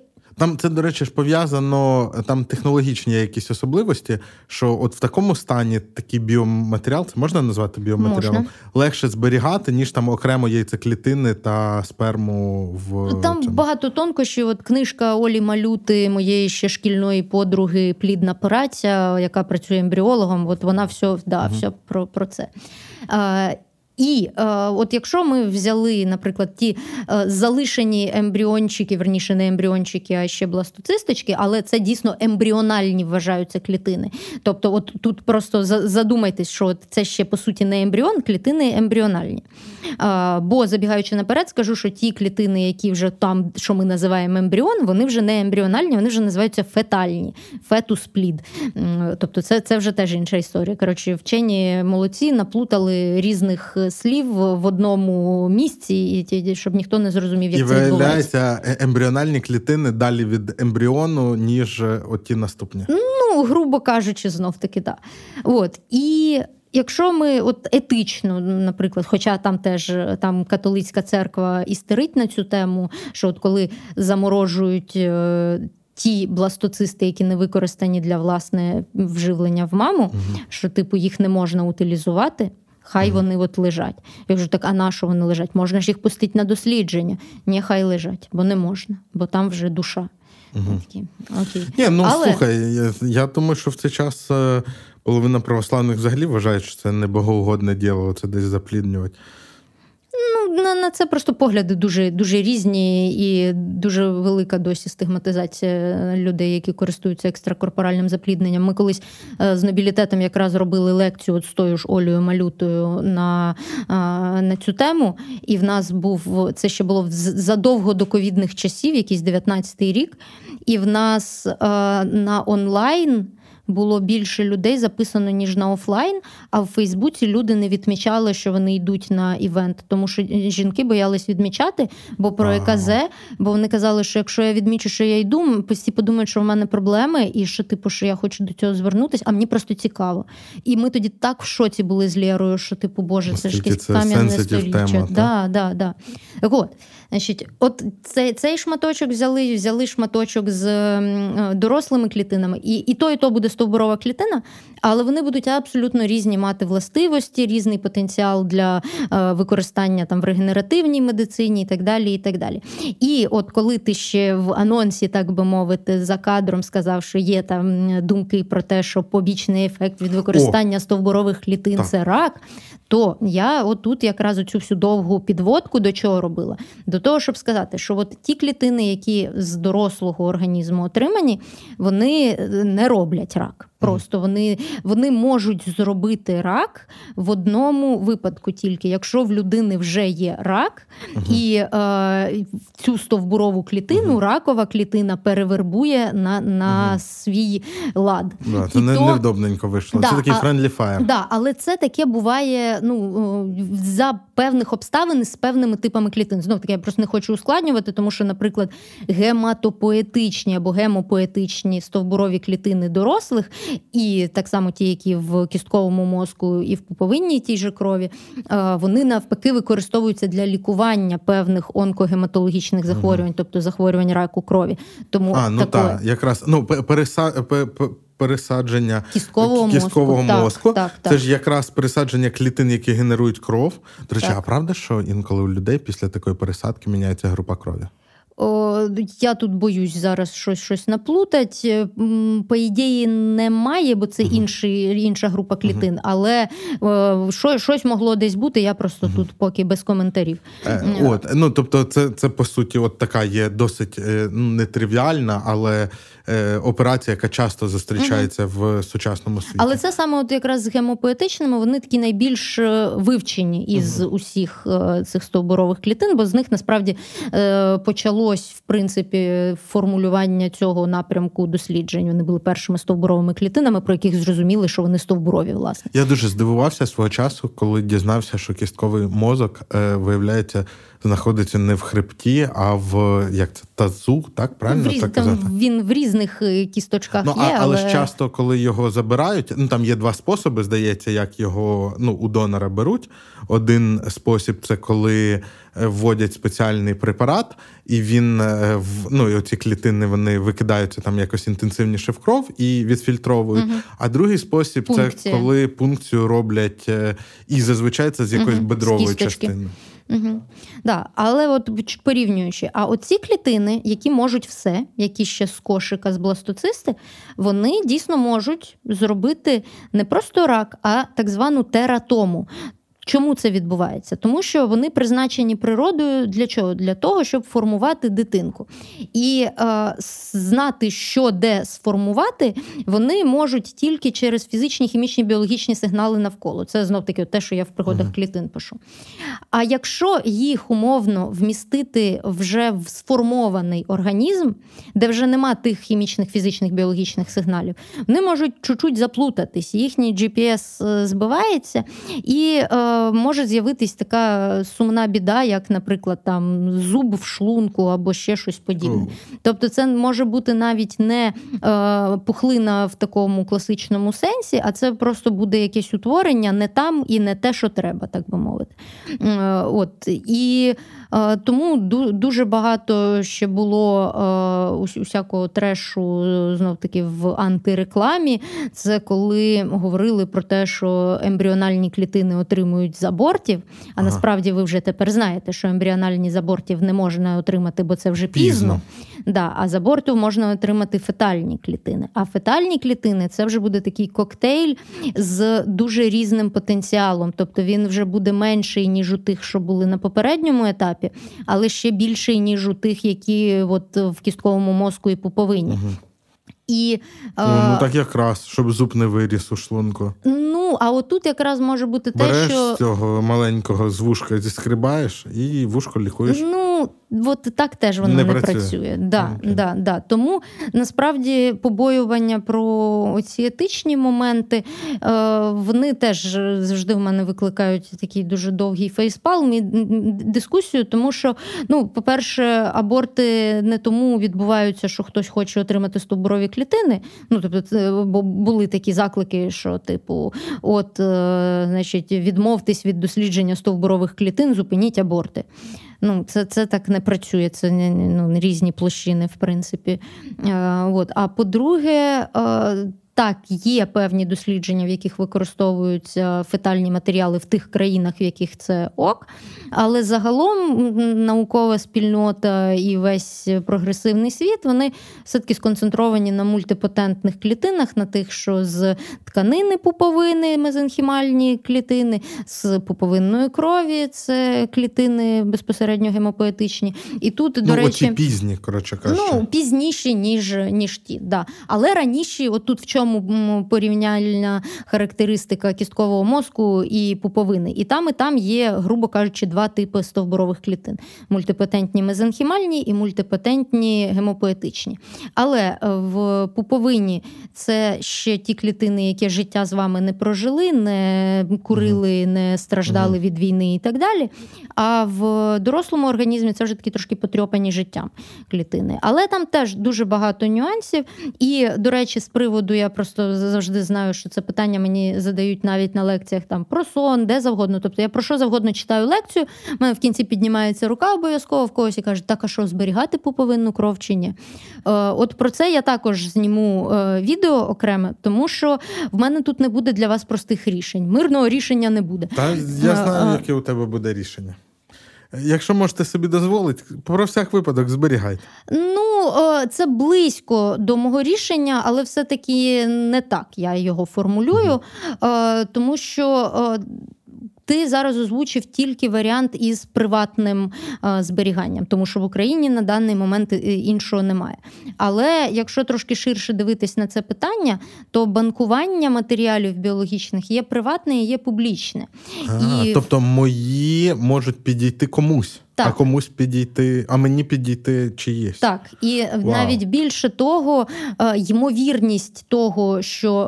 там це, до речі, ж пов'язано там технологічні якісь особливості, що от в такому стані такий біоматеріал, це можна назвати біоматеріалом, можна. легше зберігати, ніж там окремо яйцеклітини та сперму в там цьому. багато тонкощів. От книжка Олі Малюти, моєї ще шкільної подруги, плідна праця, яка працює ембріологом. От вона все да, угу. все про, про це. І е, от якщо ми взяли, наприклад, ті е, залишені ембріончики, верніше не ембріончики, а ще бластоцисточки, але це дійсно ембріональні вважаються клітини. Тобто, от тут просто задумайтесь, що це ще по суті не ембріон, клітини ембріональні. Е, бо забігаючи наперед, скажу, що ті клітини, які вже там, що ми називаємо ембріон, вони вже не ембріональні, вони вже називаються фетальні, фетус-плід. Тобто, це це вже теж інша історія. Коротше, вчені молодці наплутали різних слів в одному місці, і щоб ніхто не зрозумів, як і це відбувається. Е, ембріональні клітини далі від ембріону, ніж оті наступні. Ну, грубо кажучи, знов таки так. От і. Якщо ми от етично, наприклад, хоча там теж там католицька церква істерить на цю тему, що от коли заморожують е, ті бластоцисти, які не використані для власне вживлення в маму, угу. що типу їх не можна утилізувати. Хай вони от лежать. Я кажу, так а на що вони лежать? Можна ж їх пустити на дослідження? Ні, хай лежать, бо не можна, бо там вже душа. Угу. Такі, окей. Ні, ну Але... слухай, я, я думаю, що в цей час е, половина православних взагалі вважає, що це не богоугодне діло, це десь запліднювати. На на це просто погляди дуже дуже різні і дуже велика досі стигматизація людей, які користуються екстракорпоральним заплідненням. Ми колись е, з нобілітетом якраз робили лекцію от з тою ж Олею Малютою на на цю тему. І в нас був це ще було задовго до ковідних часів, якийсь 19-й рік. І в нас е, на онлайн було більше людей записано, ніж на офлайн, а в Фейсбуці люди не відмічали, що вони йдуть на івент, тому що жінки боялись відмічати, бо про ЕКЗ, бо вони казали, що якщо я відмічу, що я йду, всі подумають, що в мене проблеми, і що, типу, що я хочу до цього звернутися, а мені просто цікаво. І ми тоді так в шоці були з Лєрою, що, типу, Боже, це ж якесь кам'яне сторіччя. Да, да, да. Так от, значить, от цей цей шматочок взяли, взяли шматочок з дорослими клітинами, і і то, і то буде стовбурова клітина, але вони будуть абсолютно різні мати властивості, різний потенціал для е, використання там в регенеративній медицині і так далі. І так далі. І от коли ти ще в анонсі, так би мовити, за кадром сказав, що є там думки про те, що побічний ефект від використання О, стовбурових клітин так. це рак, то я отут якраз оцю всю довгу підводку до чого робила? До того, щоб сказати, що от ті клітини, які з дорослого організму отримані, вони не роблять рак. Просто вони вони можуть зробити рак в одному випадку, тільки якщо в людини вже є рак, uh-huh. і е, цю стовбурову клітину uh-huh. ракова клітина перевербує на на uh-huh. свій лад. Да, це не, то... невдобненько вийшло. Да, це такий friendly fire. Да, але це таке буває ну, за певних обставин з певними типами клітин. Знов таки я просто не хочу ускладнювати, тому що, наприклад, гематопоетичні або гемопоетичні стовбурові клітини дорослих і так само ті, які в кістковому мозку і в пуповинній тій же крові, е, вони навпаки використовуються для лікування певних онкогематологічних захворювань, тобто захворювань раку крові. Тому а, ну так, якраз ну переса... Пересадження кісткового, кісткового мозку, мозку. Так, так, це ж якраз пересадження клітин, які генерують кров. До речі, а правда, що інколи у людей після такої пересадки міняється група крові? Я тут боюсь зараз щось щось наплутать. Е, по ідеї, немає, бо це інший, інша група клітин, але що, щось могло десь бути. Я просто тут поки без коментарів. Е, от, ну тобто, це це по суті, от така є досить е, ну, нетривіальна, але Е, операція, яка часто зустрічається угу. в сучасному світі. Але це саме от якраз з гемопоетичними, вони такі найбільш е, вивчені із угу. усіх е, цих стовбурових клітин, бо з них насправді почалось в принципі формулювання цього напрямку досліджень. Вони були першими стовбуровими клітинами, про яких зрозуміли, що вони стовбурові. Власне, я дуже здивувався свого часу, коли дізнався, що кістковий мозок виявляється знаходиться не в хребті, а в як це тазу, так правильно в різ... так казати? Там він в різних е, кісточках ну, є. А, але... ж часто, коли його забирають, ну там є два способи, здається, як його ну у донора беруть. Один спосіб це коли е, вводять спеціальний препарат, і він е, в ну і оці клітини вони викидаються там якось інтенсивніше в кров і відфільтровують. Угу. А другий спосіб Пункція. це коли пункцію роблять, і зазвичай це з якоїсь угу. бедрової частини. Угу. Да, Але от порівнюючи, а оці клітини, які можуть все, які ще з кошика з бластоцисти, вони дійсно можуть зробити не просто рак, а так звану тератому. Чому це відбувається? Тому що вони призначені природою для чого? Для того, щоб формувати дитинку. І е, знати, що де сформувати, вони можуть тільки через фізичні, хімічні, біологічні сигнали навколо. Це знов таки те, що я в пригодах клітин пишу. А якщо їх умовно вмістити вже в сформований організм, де вже нема тих хімічних, фізичних, біологічних сигналів, вони можуть чуть-чуть заплутатись. Їхній GPS е, збивається і. Е, може з'явитись така сумна біда, як, наприклад, там зуб в шлунку або ще щось подібне. Тобто, це може бути навіть не е, пухлина в такому класичному сенсі, а це просто буде якесь утворення не там і не те, що треба, так би мовити. Е, от і Е, тому дуже багато ще було е, усякого трешу знов таки в антирекламі. Це коли говорили про те, що ембріональні клітини отримують отримують з абортів. А ага. насправді ви вже тепер знаєте, що ембріональні з абортів не можна отримати, бо це вже пізно. пізно. Да, А з аборту можна отримати фетальні клітини. А фетальні клітини це вже буде такий коктейль з дуже різним потенціалом. Тобто він вже буде менший, ніж у тих, що були на попередньому етапі, але ще більший, ніж у тих, які от в кістковому мозку і пуповині. Угу. І, ну, ну так якраз, щоб зуб не виріс у шлунку. Ну, а отут якраз може бути те, Береш що цього маленького з вушка зіскрибаєш і вушко лікуєш. Ну, от так теж воно не, не працює. працює. Да, okay. да, да. Тому насправді побоювання про ці етичні моменти е, вони теж завжди в мене викликають такий дуже довгий фейспалм і дискусію, тому що, ну, по-перше, аборти не тому відбуваються, що хтось хоче отримати стовбурові клітини. Ну, тобто, бо були такі заклики, що, типу, от, е, значить, відмовтесь від дослідження стовбурових клітин, зупиніть аборти. Ну, Це це так не працює, це ну, різні площини, в принципі. Е, от. А по-друге, е, так, є певні дослідження, в яких використовуються фетальні матеріали в тих країнах, в яких це ок. Але загалом наукова спільнота і весь прогресивний світ вони все-таки сконцентровані на мультипотентних клітинах, на тих, що з тканини пуповини, мезенхімальні клітини, з пуповинної крові це клітини безпосередньо гемопоетичні. І тут, до ну, речі, оці пізні, коротше кажучи. Ну, пізніші, ніж ніж ті. Да. Але раніше, отут в чому порівняльна характеристика кісткового мозку і пуповини. І там, і там є, грубо кажучи, два типи стовбурових клітин: мультипотентні мезенхімальні і мультипотентні гемопоетичні. Але е, в пуповині це ще ті клітини, які життя з вами не прожили, не курили, не страждали від війни і так далі. А в дорослому організмі це вже такі трошки потрьопані життям клітини. Але там теж дуже багато нюансів. І, до речі, з приводу я просто завжди знаю, що це питання мені задають навіть на лекціях там про сон, де завгодно. Тобто я про що завгодно читаю лекцію. Мене в кінці піднімається рука обов'язково в когось і каже, так а що зберігати пуповинну кров чи ні? Е, от про це я також зніму е, відео окреме, тому що в мене тут не буде для вас простих рішень. Мирного рішення не буде. Та я знаю, яке у тебе буде рішення. Якщо можете собі дозволити, про всяк випадок зберігайте. Ну, це близько до мого рішення, але все-таки не так я його формулюю, тому що ти зараз озвучив тільки варіант із приватним е, зберіганням, тому що в Україні на даний момент е, іншого немає. Але якщо трошки ширше дивитись на це питання, то банкування матеріалів біологічних є приватне і є публічне. А, і... Тобто мої можуть підійти комусь. Так. А комусь підійти, а мені підійти чи є. Так, і Вау. навіть більше того, е, ймовірність того, що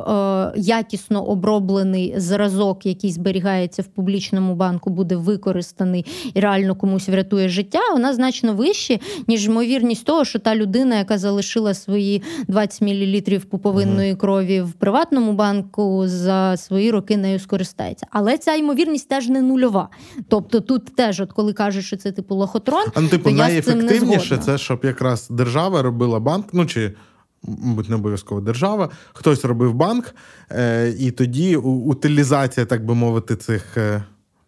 е, якісно оброблений зразок, який зберігається в публічному банку, буде використаний і реально комусь врятує життя, вона значно вища, ніж ймовірність того, що та людина, яка залишила свої 20 мл пуповинної крові в приватному банку, за свої роки нею скористається. Але ця ймовірність теж не нульова. Тобто, тут теж, от коли кажуть, що це типу лохотрон, а, ну, типу, то найефективніше це щоб якраз держава робила банк, ну чи. Мабуть, не обов'язково держава, хтось робив банк, е, і тоді утилізація, так би мовити, цих е,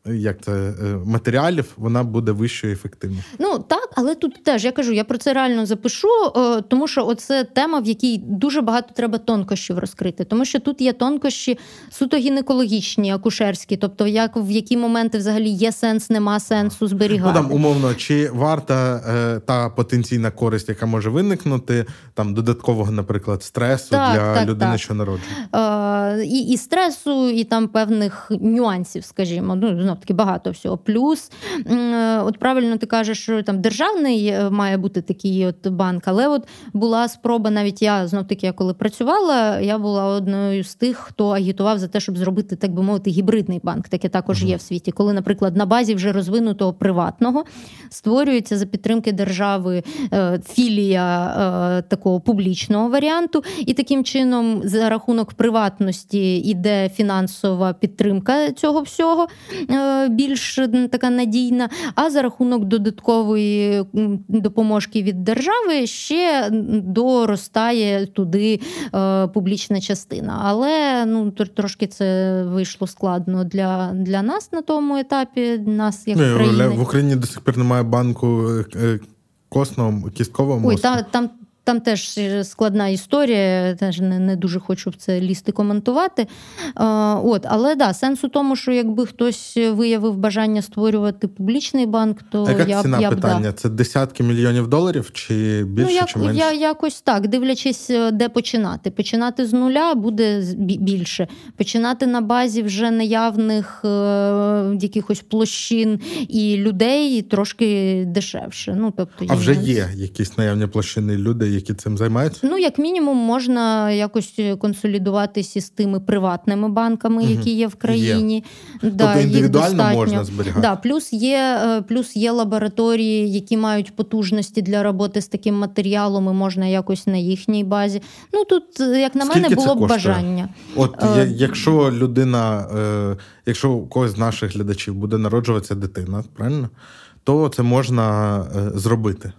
як це е, матеріалів, вона буде вищою ефективною. Ну так, але тут теж я кажу, я про це реально запишу, е, тому що оце тема, в якій дуже багато треба тонкощів розкрити, тому що тут є тонкощі суто гінекологічні, акушерські, тобто як в які моменти взагалі є сенс, нема сенсу зберігати. Ну, там, умовно, чи варта е, та потенційна користь, яка може виникнути, там додаткового, наприклад, стресу так, для так, людини, так. що народжує? Е, і, і стресу, і там певних нюансів, скажімо. Ну, знов таки багато всього. Плюс, от правильно ти кажеш, що там державний е, має бути такий от банк, але от була спроба, навіть я знов таки, коли працювала, я була одною з тих, хто агітував за те, щоб зробити, так би мовити, гібридний банк. Таке також є в світі, коли, наприклад, на базі вже розвинутого приватного створюється за підтримки держави е, філія е, такого публічного варіанту, і таким чином, за рахунок приватності іде фінансова підтримка цього всього більш така надійна, а за рахунок додаткової допоможки від держави ще доростає туди е, публічна частина. Але ну трошки це вийшло складно для для нас на тому етапі. Нас як ну, країни. в Україні до сих пір немає банку е, костного кісткового мозку. Ой, та, там там теж складна історія, теж не не дуже хочу в це лізти коментувати. А, от, Але да, сенс у тому, що якби хтось виявив бажання створювати публічний банк, то а яка я ціна я б питання? Да. Це десятки мільйонів доларів чи більше ну, як, чи менше? Я якось так, дивлячись, е, де починати. Починати з нуля буде більше. Починати на базі вже наявних е, якихось площин і людей трошки дешевше. Ну, тобто, А вже є якісь наявні площини людей які цим займаються? Ну, як мінімум, можна якось консолідуватися з тими приватними банками, угу. які є в країні. Є. Да, тобто індивідуально можна зберігати. Да, Плюс є е, плюс є лабораторії, які мають потужності для роботи з таким матеріалом, і можна якось на їхній базі. Ну тут, е, як на Скільки мене, було б бажання. От е... якщо людина, е... якщо у когось з наших глядачів буде народжуватися дитина, правильно, то це можна е... зробити.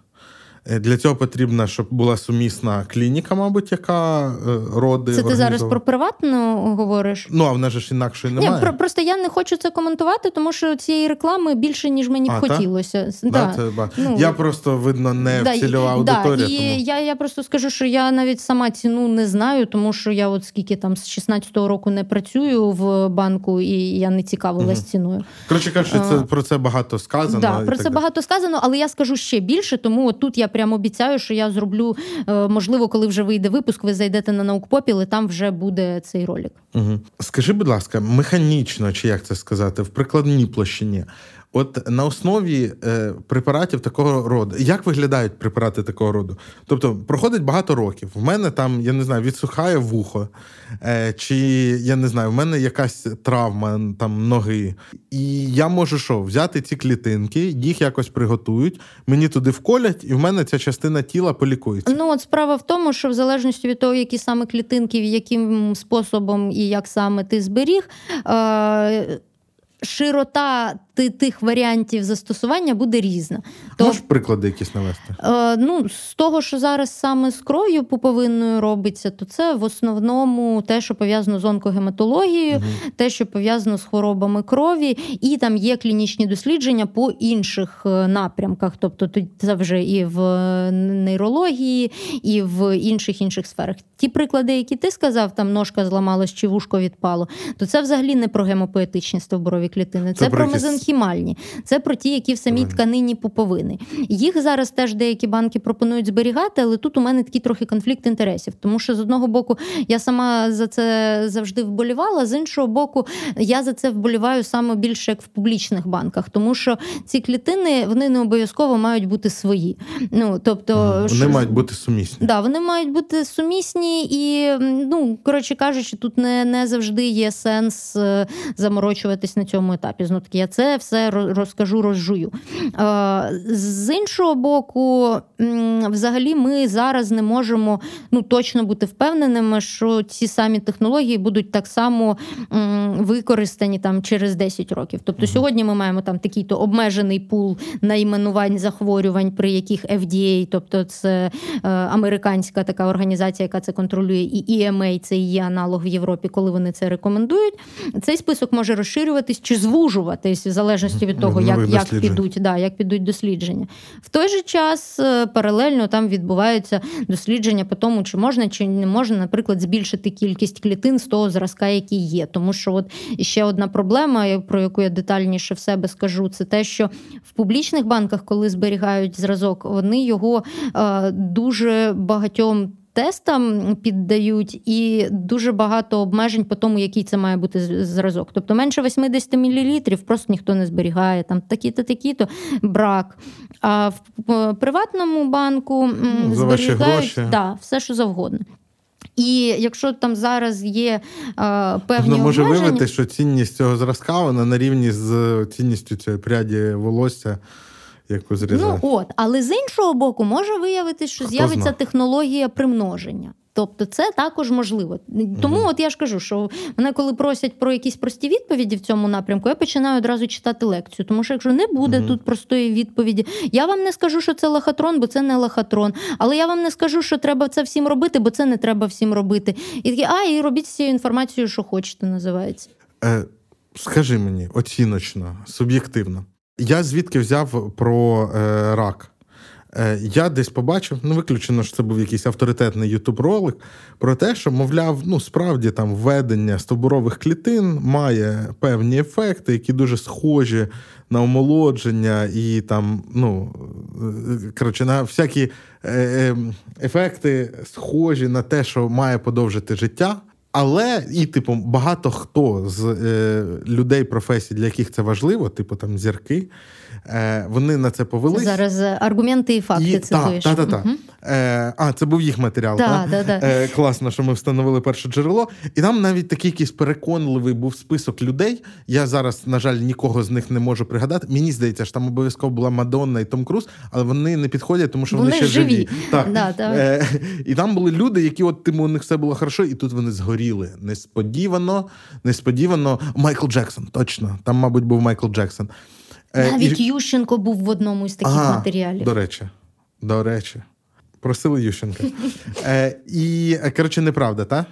Е, для цього потрібно, щоб була сумісна клініка, мабуть, яка е, роди. Це ти зараз про приватну говориш? Ну, а в нас ж інакше немає. Ні, про, Просто я не хочу це коментувати, тому що цієї реклами більше, ніж мені б а, хотілося. Да? Да, це, ну, я просто, видно, не да, цільова аудиторія. Да, і тому... я я просто скажу, що я навіть сама ціну не знаю, тому що я от скільки там з 16-го року не працюю в банку, і я не цікавилась угу. ціною. Коротше кажучи, це, про це багато сказано. Да, Про це так багато сказано, але я скажу ще більше, тому от тут я прям обіцяю, що я зроблю. Е, можливо, коли вже вийде випуск, ви зайдете на наукпопіл, і там вже буде цей ролик. Угу. Скажи, будь ласка, механічно, чи як це сказати, в прикладній площині. От на основі е, препаратів такого роду, як виглядають препарати такого роду? Тобто проходить багато років. В мене там, я не знаю, відсухає вухо, е, чи я не знаю, в мене якась травма там ноги. І я можу що, взяти ці клітинки, їх якось приготують, мені туди вколять, і в мене ця частина тіла полікується. Ну от справа в тому, що в залежності від того, які саме клітинки, яким способом і як саме ти зберіг. Е- широта тих варіантів застосування буде різна. То, Можеш приклади якісь навести? Е, ну, З того, що зараз саме з кров'ю пуповинною робиться, то це в основному те, що пов'язано з онкогематологією, угу. те, що пов'язано з хворобами крові, і там є клінічні дослідження по інших е, напрямках. Тобто це вже і в нейрології, і в інших інших сферах. Ті приклади, які ти сказав, там ножка зламалась чи вушко відпало, то це взагалі не про гемопоетичні стовбурові клітини, це, це про мезенхімальні, це про ті, які в самій тканині пуповини. Їх зараз теж деякі банки пропонують зберігати, але тут у мене такий трохи конфлікт інтересів. Тому що з одного боку я сама за це завжди вболівала, з іншого боку, я за це вболіваю саме більше як в публічних банках, тому що ці клітини вони не обов'язково мають бути свої. Ну тобто вони що... мають бути сумісні. Да, вони мають бути сумісні, і ну коротше кажучи, тут не не завжди є сенс е, заморочуватись на цьому етапі. Знов таки я це все розкажу, розжую. Е, з іншого боку, взагалі, ми зараз не можемо ну, точно бути впевненими, що ці самі технології будуть так само використані там через 10 років. Тобто, сьогодні ми маємо там такий-то обмежений пул найменувань захворювань, при яких FDA, тобто це е, американська така організація, яка це контролює, і EMA, це її аналог в Європі, коли вони це рекомендують. Цей список може розширюватись чи звужуватись в залежності від того, як як підуть да, як підуть дослідження. В той же час е, паралельно там відбуваються дослідження по тому, чи можна чи не можна, наприклад, збільшити кількість клітин з того зразка, який є. Тому що от ще одна проблема, про яку я детальніше в себе скажу, це те, що в публічних банках, коли зберігають зразок, вони його е, дуже багатьом тестам піддають, і дуже багато обмежень по тому, який це має бути зразок. Тобто менше 80 мл просто ніхто не зберігає. Там такі-то, такі-то брак. А в приватному банку ну, зберігають да, все, що завгодно. І якщо там зараз є е, певні ну, може обмеження... виявити, що цінність цього зразка вона на рівні з цінністю цієї пряді волосся яку зрізати. Ну от, але з іншого боку, може виявити, що Хто з'явиться зна? технологія примноження. Тобто це також можливо. Тому угу. от я ж кажу, що мене, коли просять про якісь прості відповіді в цьому напрямку, я починаю одразу читати лекцію. Тому що якщо не буде угу. тут простої відповіді, я вам не скажу, що це лохотрон, бо це не лохотрон. Але я вам не скажу, що треба це всім робити, бо це не треба всім робити. І такі, а і робіть з цією інформацією, що хочете, називається. Е, Скажи мені оціночно, суб'єктивно. Я звідки взяв про е, рак? Е, я десь побачив, ну виключено, що це був якийсь авторитетний ютуб-ролик про те, що, мовляв, ну справді там введення стовбурових клітин має певні ефекти, які дуже схожі на омолодження і там, ну е, коротше, на всякі е, ефекти схожі на те, що має подовжити життя. Але і, типу, багато хто з е, людей професій, для яких це важливо, типу там зірки, вони на це повелись. Зараз е, аргументи і факти і, цитуєш. Так, так, так. Угу. Е, а, це був їх матеріал. Да, так? Да, е, Класно, що ми встановили перше джерело. І там навіть такий якийсь переконливий був список людей. Я зараз, на жаль, нікого з них не можу пригадати. Мені здається, що там обов'язково була Мадонна і Том Круз, але вони не підходять, тому що вони, вони ще живі. живі. Так. Да, е, І там були люди, які от тим у них все було хорошо, і тут вони згоріли. Несподівано, несподівано. Майкл Джексон, точно. Там, мабуть, був Майкл Джексон. Е, Навіть і... Ющенко був в одному із таких ага, матеріалів. До речі, до речі, просили Ющенка. Е, І е, коротше, неправда, так?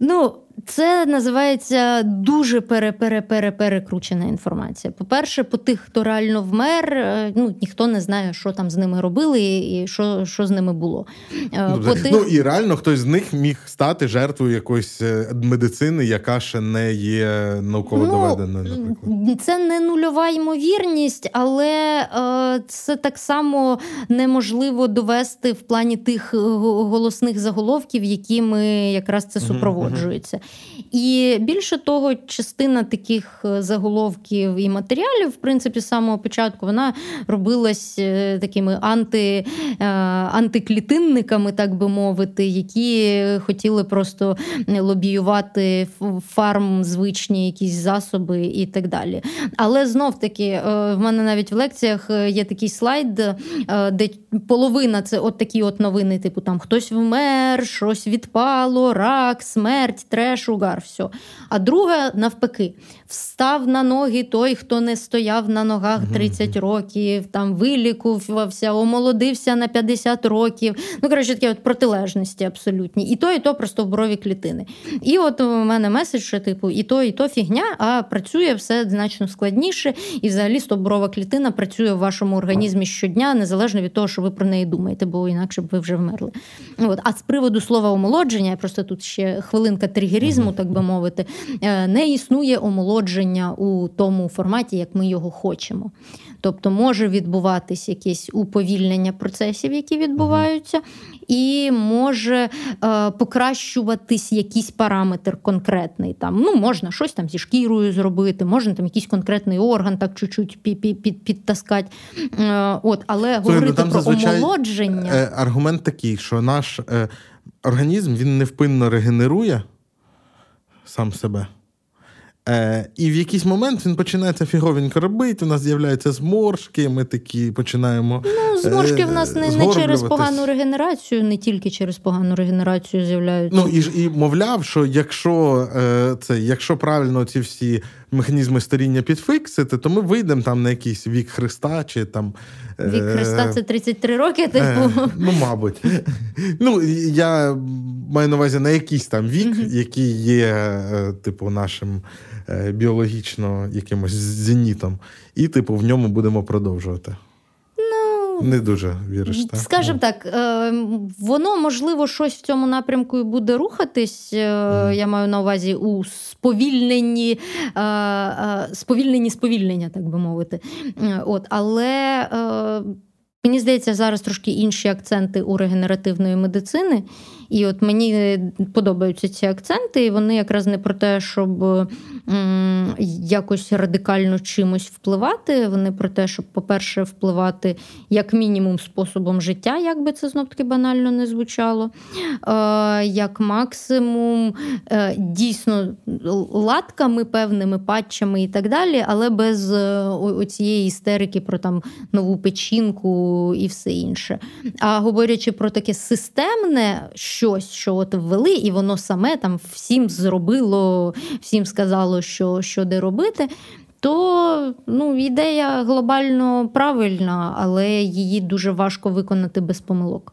Ну, це називається дуже перекручена інформація. По-перше, по тих, хто реально вмер, е, ну ніхто не знає, що там з ними робили і що що з ними було. Е, ну, по тих... ну і реально хтось з них міг стати жертвою якоїсь е, медицини, яка ще не є науково ну. Наприклад, це не нульова ймовірність, але е, це так само неможливо довести в плані тих голосних заголовків, якими якраз це супроводжується. І більше того, частина таких е, заголовків і матеріалів, в принципі, з самого початку вона робилась е, такими анти, е, антиклітинниками, так би мовити, які хотіли просто лобіювати фарм, звичні якісь засоби і так далі. Але знов таки, в мене навіть в лекціях є такий слайд, де половина це от такі от новини, типу там хтось вмер, щось відпало, рак, смерть, треш угар, все. А друга, навпаки, встав на ноги той, хто не стояв на ногах 30 років, там вилікувався, омолодився на 50 років. Ну, коротше, такі от протилежності абсолютні. І то, і то просто в брові клітини. І от у мене меседж, що типу, і то, і то фігня, а працює все значно складніше. І взагалі стовбурова клітина працює в вашому організмі щодня, незалежно від того, що ви про неї думаєте, бо інакше б ви вже вмерли. От. А з приводу слова омолодження, я просто тут ще хвилинка тригерізму, так би мовити, е, не існує омолодження у тому форматі, як ми його хочемо. Тобто може відбуватись якесь уповільнення процесів, які відбуваються, і може е, покращуватись якийсь параметр конкретний. Там ну можна щось там зі шкірою зробити, можна там якийсь конкретний орган так чуть-чуть підтаскати. Е, от, але Слухай, ну, говорити ну, про омолодження е, аргумент такий, що наш е, організм він невпинно регенерує сам себе. Е, І в якийсь момент він починається фіговенько робити, у нас з'являються зморшки, ми такі починаємо. Ну, зморшки в нас не не через погану регенерацію, не тільки через погану регенерацію з'являються. Ну і і мовляв, що якщо е, це, якщо правильно ці всі механізми старіння підфіксити, то ми вийдемо там на якийсь вік Христа чи там. Е, вік Христа це 33 роки, типу. Е, ну, мабуть. Ну, я маю на увазі на якийсь там вік, який є, е, типу, нашим. Е, біологічно якимось зенітом, і, типу, в ньому будемо продовжувати. Ну, Не дуже віриш. так? Скажімо ну. так, е, воно, можливо, щось в цьому напрямку і буде рухатись. Mm. Я маю на увазі у сповільненні сповільнені сповільнення, так би мовити. От, Але. Мені здається, зараз трошки інші акценти у регенеративної медицини. І от мені подобаються ці акценти, і вони якраз не про те, щоб м, якось радикально чимось впливати. Вони про те, щоб, по-перше, впливати як мінімум способом життя, як би це знов таки банально не звучало. Е, Як максимум, е, дійсно латками, певними патчами і так далі, але без е, цієї істерики про там нову печінку і все інше. А говорячи про таке системне щось, що от ввели, і воно саме там всім зробило, всім сказало, що, що де робити. То ну, ідея глобально правильна, але її дуже важко виконати без помилок.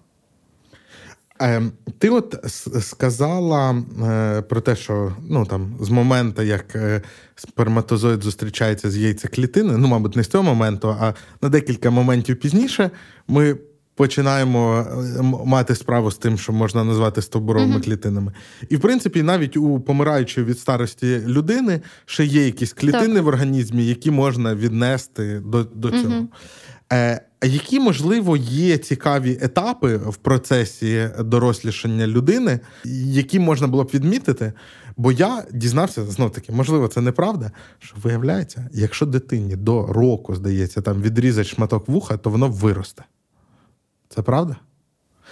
Ем, ти от сказала е, про те, що ну там з моменту, як е, сперматозоїд зустрічається з яйцеклітини, ну, мабуть, не з цього моменту, а на декілька моментів пізніше ми починаємо е, мати справу з тим, що можна назвати стовбуровими uh-huh. клітинами. І, в принципі, навіть у помираючої від старості людини ще є якісь клітини так. в організмі, які можна віднести до, до цього. Uh-huh. Е, які, можливо, є цікаві етапи в процесі дорослішання людини, які можна було б відмітити? Бо я дізнався знов таки, можливо, це неправда. Що виявляється, якщо дитині до року, здається, там відрізать шматок вуха, то воно виросте. Це правда?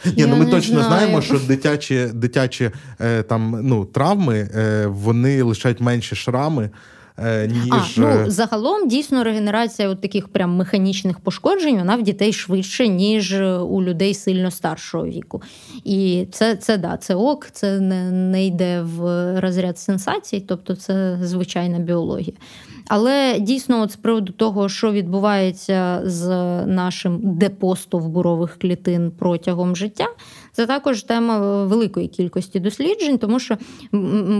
Ні, ну Ми точно знаю. знаємо, що дитячі дитячі е, там, ну, травми е, вони лишають менші шрами. Е, ніж а, ну е, загалом дійсно регенерація от таких прям механічних пошкоджень вона в дітей швидше, ніж у людей сильно старшого віку. І це це да, це ок, це не, не йде в розряд сенсацій, тобто це звичайна біологія. Але дійсно, от з приводу того, що відбувається з нашим депостовбурових клітин протягом життя, це також тема великої кількості досліджень, тому що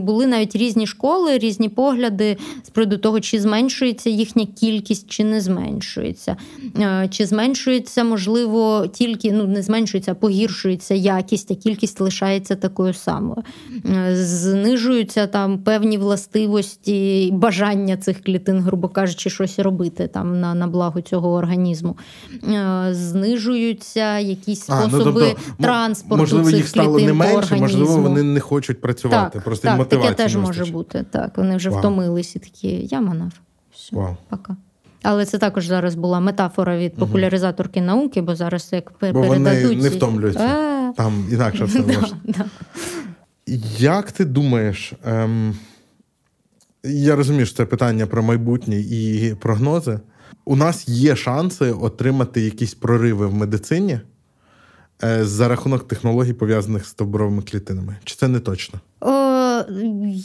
були навіть різні школи, різні погляди з приводу того, чи зменшується їхня кількість, чи не зменшується. Е, чи зменшується, можливо, тільки ну не зменшується, а погіршується якість, а кількість лишається такою самою. Е, знижуються там певні властивості, бажання цих клітин, грубо кажучи, щось робити там на на благо цього організму. Е, знижуються якісь способи а, ну, тобто, транспорту транспорту можливо, цих їх стало не менше, організму. можливо, вони не хочуть працювати. Так, Просто так, мотивації таке теж може бути. Так, вони вже Вау. втомились і такі, я манав. Все, Вау. пока. Але це також зараз була метафора від популяризаторки угу. науки, бо зараз як передадуть... Бо вони не втомлюються. А... Там інакше все може. Як ти думаєш? Ем... Я розумію, що це питання про майбутнє і прогнози. У нас є шанси отримати якісь прориви в медицині. Е, за рахунок технологій, пов'язаних з стовбуровими клітинами. Чи це не точно? О,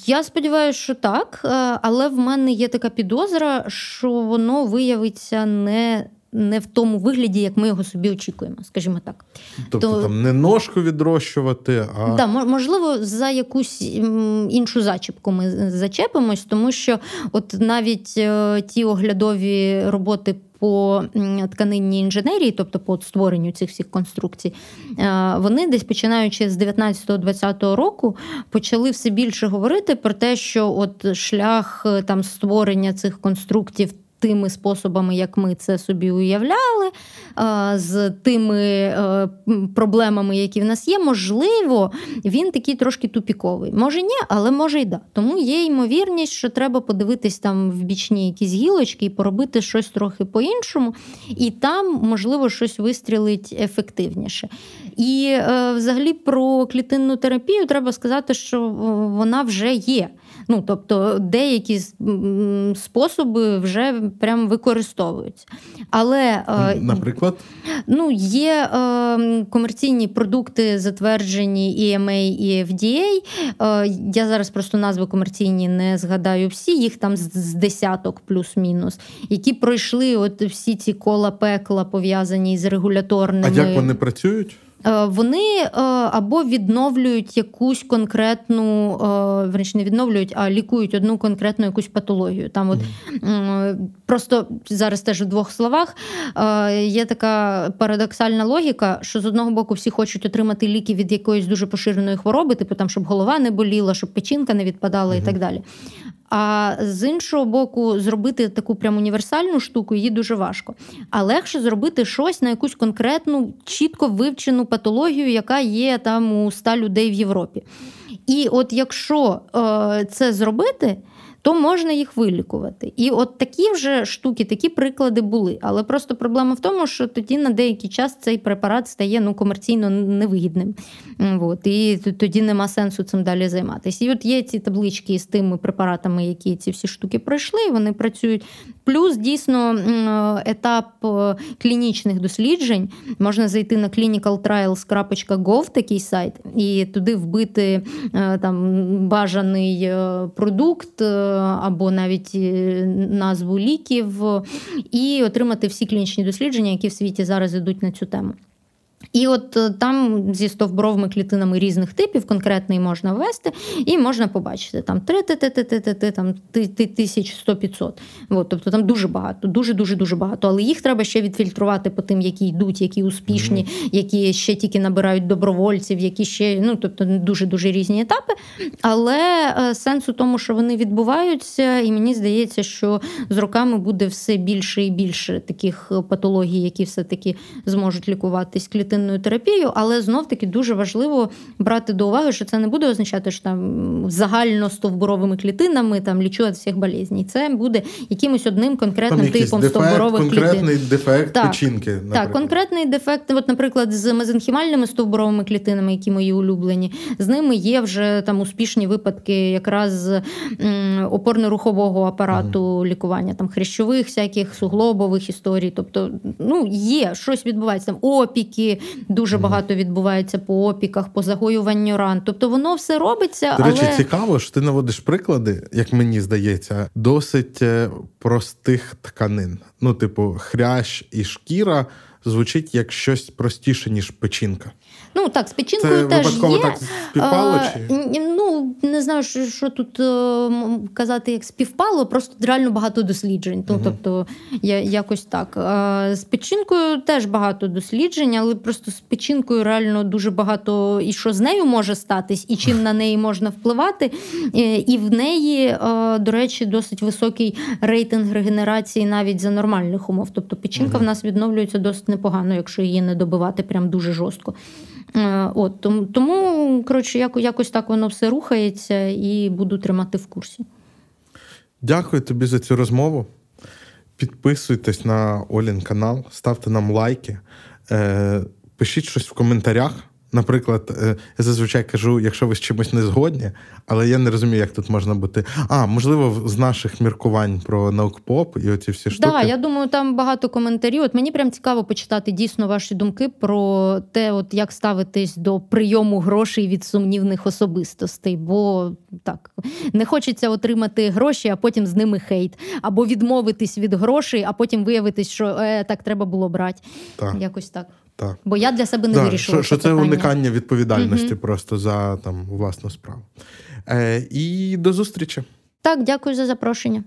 я сподіваюся, що так, е, але в мене є така підозра, що воно виявиться не. Не в тому вигляді, як ми його собі очікуємо, скажімо так. Тобто То, там не ножку відрощувати, а да, можливо, за якусь іншу зачіпку ми зачепимось, тому що от навіть е, ті оглядові роботи по тканинній інженерії, тобто по створенню цих всіх конструкцій, е, вони десь починаючи з 19-20 року почали все більше говорити про те, що от шлях е, там створення цих конструктів тими способами, як ми це собі уявляли, з тими е, проблемами, які в нас є, можливо, він такий трошки тупіковий. Може, ні, але може й да. Тому є ймовірність, що треба подивитись там в бічні якісь гілочки і поробити щось трохи по-іншому, і там, можливо, щось вистрілить ефективніше. І е, взагалі про клітинну терапію треба сказати, що вона вже є. Ну, тобто деякі способи вже прям використовуються. Але, е, Наприклад, ну, є е, комерційні продукти, затверджені EMA і FDA. Е, я зараз просто назви комерційні не згадаю всі, їх там з десяток плюс-мінус, які пройшли от всі ці кола пекла пов'язані з регуляторними. А як вони працюють? Е, вони е, або відновлюють якусь конкретну, е, верніше не відновлюють, а лікують одну конкретну якусь патологію. Там от mm. просто зараз теж у двох словах є така парадоксальна логіка, що з одного боку всі хочуть отримати ліки від якоїсь дуже поширеної хвороби, типу там, щоб голова не боліла, щоб печінка не відпадала mm. і так далі. А з іншого боку, зробити таку прям універсальну штуку її дуже важко. А легше зробити щось на якусь конкретну, чітко вивчену патологію, яка є там у ста людей в Європі. І от якщо е, це зробити, то можна їх вилікувати. І от такі вже штуки, такі приклади були. Але просто проблема в тому, що тоді на деякий час цей препарат стає ну, комерційно невигідним. От, І тоді нема сенсу цим далі займатися. І от є ці таблички з тими препаратами, які ці всі штуки пройшли, і вони працюють. Плюс дійсно етап е, клінічних досліджень можна зайти на clinicaltrials.gov, такий сайт, і туди вбити е, там бажаний е, продукт або навіть назву ліків, і отримати всі клінічні дослідження, які в світі зараз йдуть на цю тему. І от е, там зі стовбуровими клітинами різних типів конкретний можна ввести, і можна побачити там 3 там 1100-500. От, Тобто там дуже багато, дуже-дуже дуже багато. Але їх треба ще відфільтрувати по тим, які йдуть, які успішні, які ще тільки набирають добровольців, які ще ну тобто дуже-дуже різні етапи. Але е, сенс у тому, що вони відбуваються, і мені здається, що з роками буде все більше і більше таких патологій, які все-таки зможуть лікуватись клітин клітинною терапією, але знов-таки дуже важливо брати до уваги, що це не буде означати, що там загально стовбуровими клітинами там лічувати всіх болезней. Це буде якимось одним конкретним там типом дефект, стовбурових конкретний клітин. дефект так, печінки. Наприклад. Так, конкретний дефект, от, наприклад, з мезенхімальними стовбуровими клітинами, які мої улюблені, з ними є вже там успішні випадки якраз опорно-рухового апарату mm. лікування, там хрящових всяких суглобових історій. Тобто, ну, є щось відбувається там опіки, дуже багато відбувається по опіках, по загоюванню ран. Тобто воно все робиться. До речі, але... цікаво, що ти наводиш приклади, як мені здається, досить е, простих тканин. Ну, типу, хрящ і шкіра звучить як щось простіше, ніж печінка. Ну так, з печінкою Це теж випадково є. так співпало? чи? Ну не знаю, що що тут е, казати, як співпало, просто реально багато досліджень. Ну, угу. Тобто я, якось так. З печінкою теж багато досліджень, але просто з печінкою реально дуже багато і що з нею може статись, і чим на неї можна впливати. Е, і в неї, е, до речі, досить високий рейтинг регенерації навіть за нормальних умов. Тобто печінка угу. в нас відновлюється досить непогано, якщо її не добивати прям дуже жорстко. Е, от, Тому, коротше, якось так воно все рухається і буду тримати в курсі. Дякую тобі за цю розмову. Підписуйтесь на Олін канал, ставте нам лайки, е, пишіть щось в коментарях. Наприклад, е, я зазвичай кажу, якщо ви з чимось не згодні, але я не розумію, як тут можна бути. А, можливо, з наших міркувань про наукпоп і оці всі штуки. Так, я думаю, там багато коментарів. От мені прям цікаво почитати дійсно ваші думки про те, от як ставитись до прийому грошей від сумнівних особистостей. Бо так не хочеться отримати гроші, а потім з ними хейт, або відмовитись від грошей, а потім виявитись, що е, так треба було брати. Так. Якось так. Так. Бо я для себе не да, вирішила. Що це, питання. уникання відповідальності угу. просто за там власну справу. Е, І до зустрічі. Так, дякую за запрошення.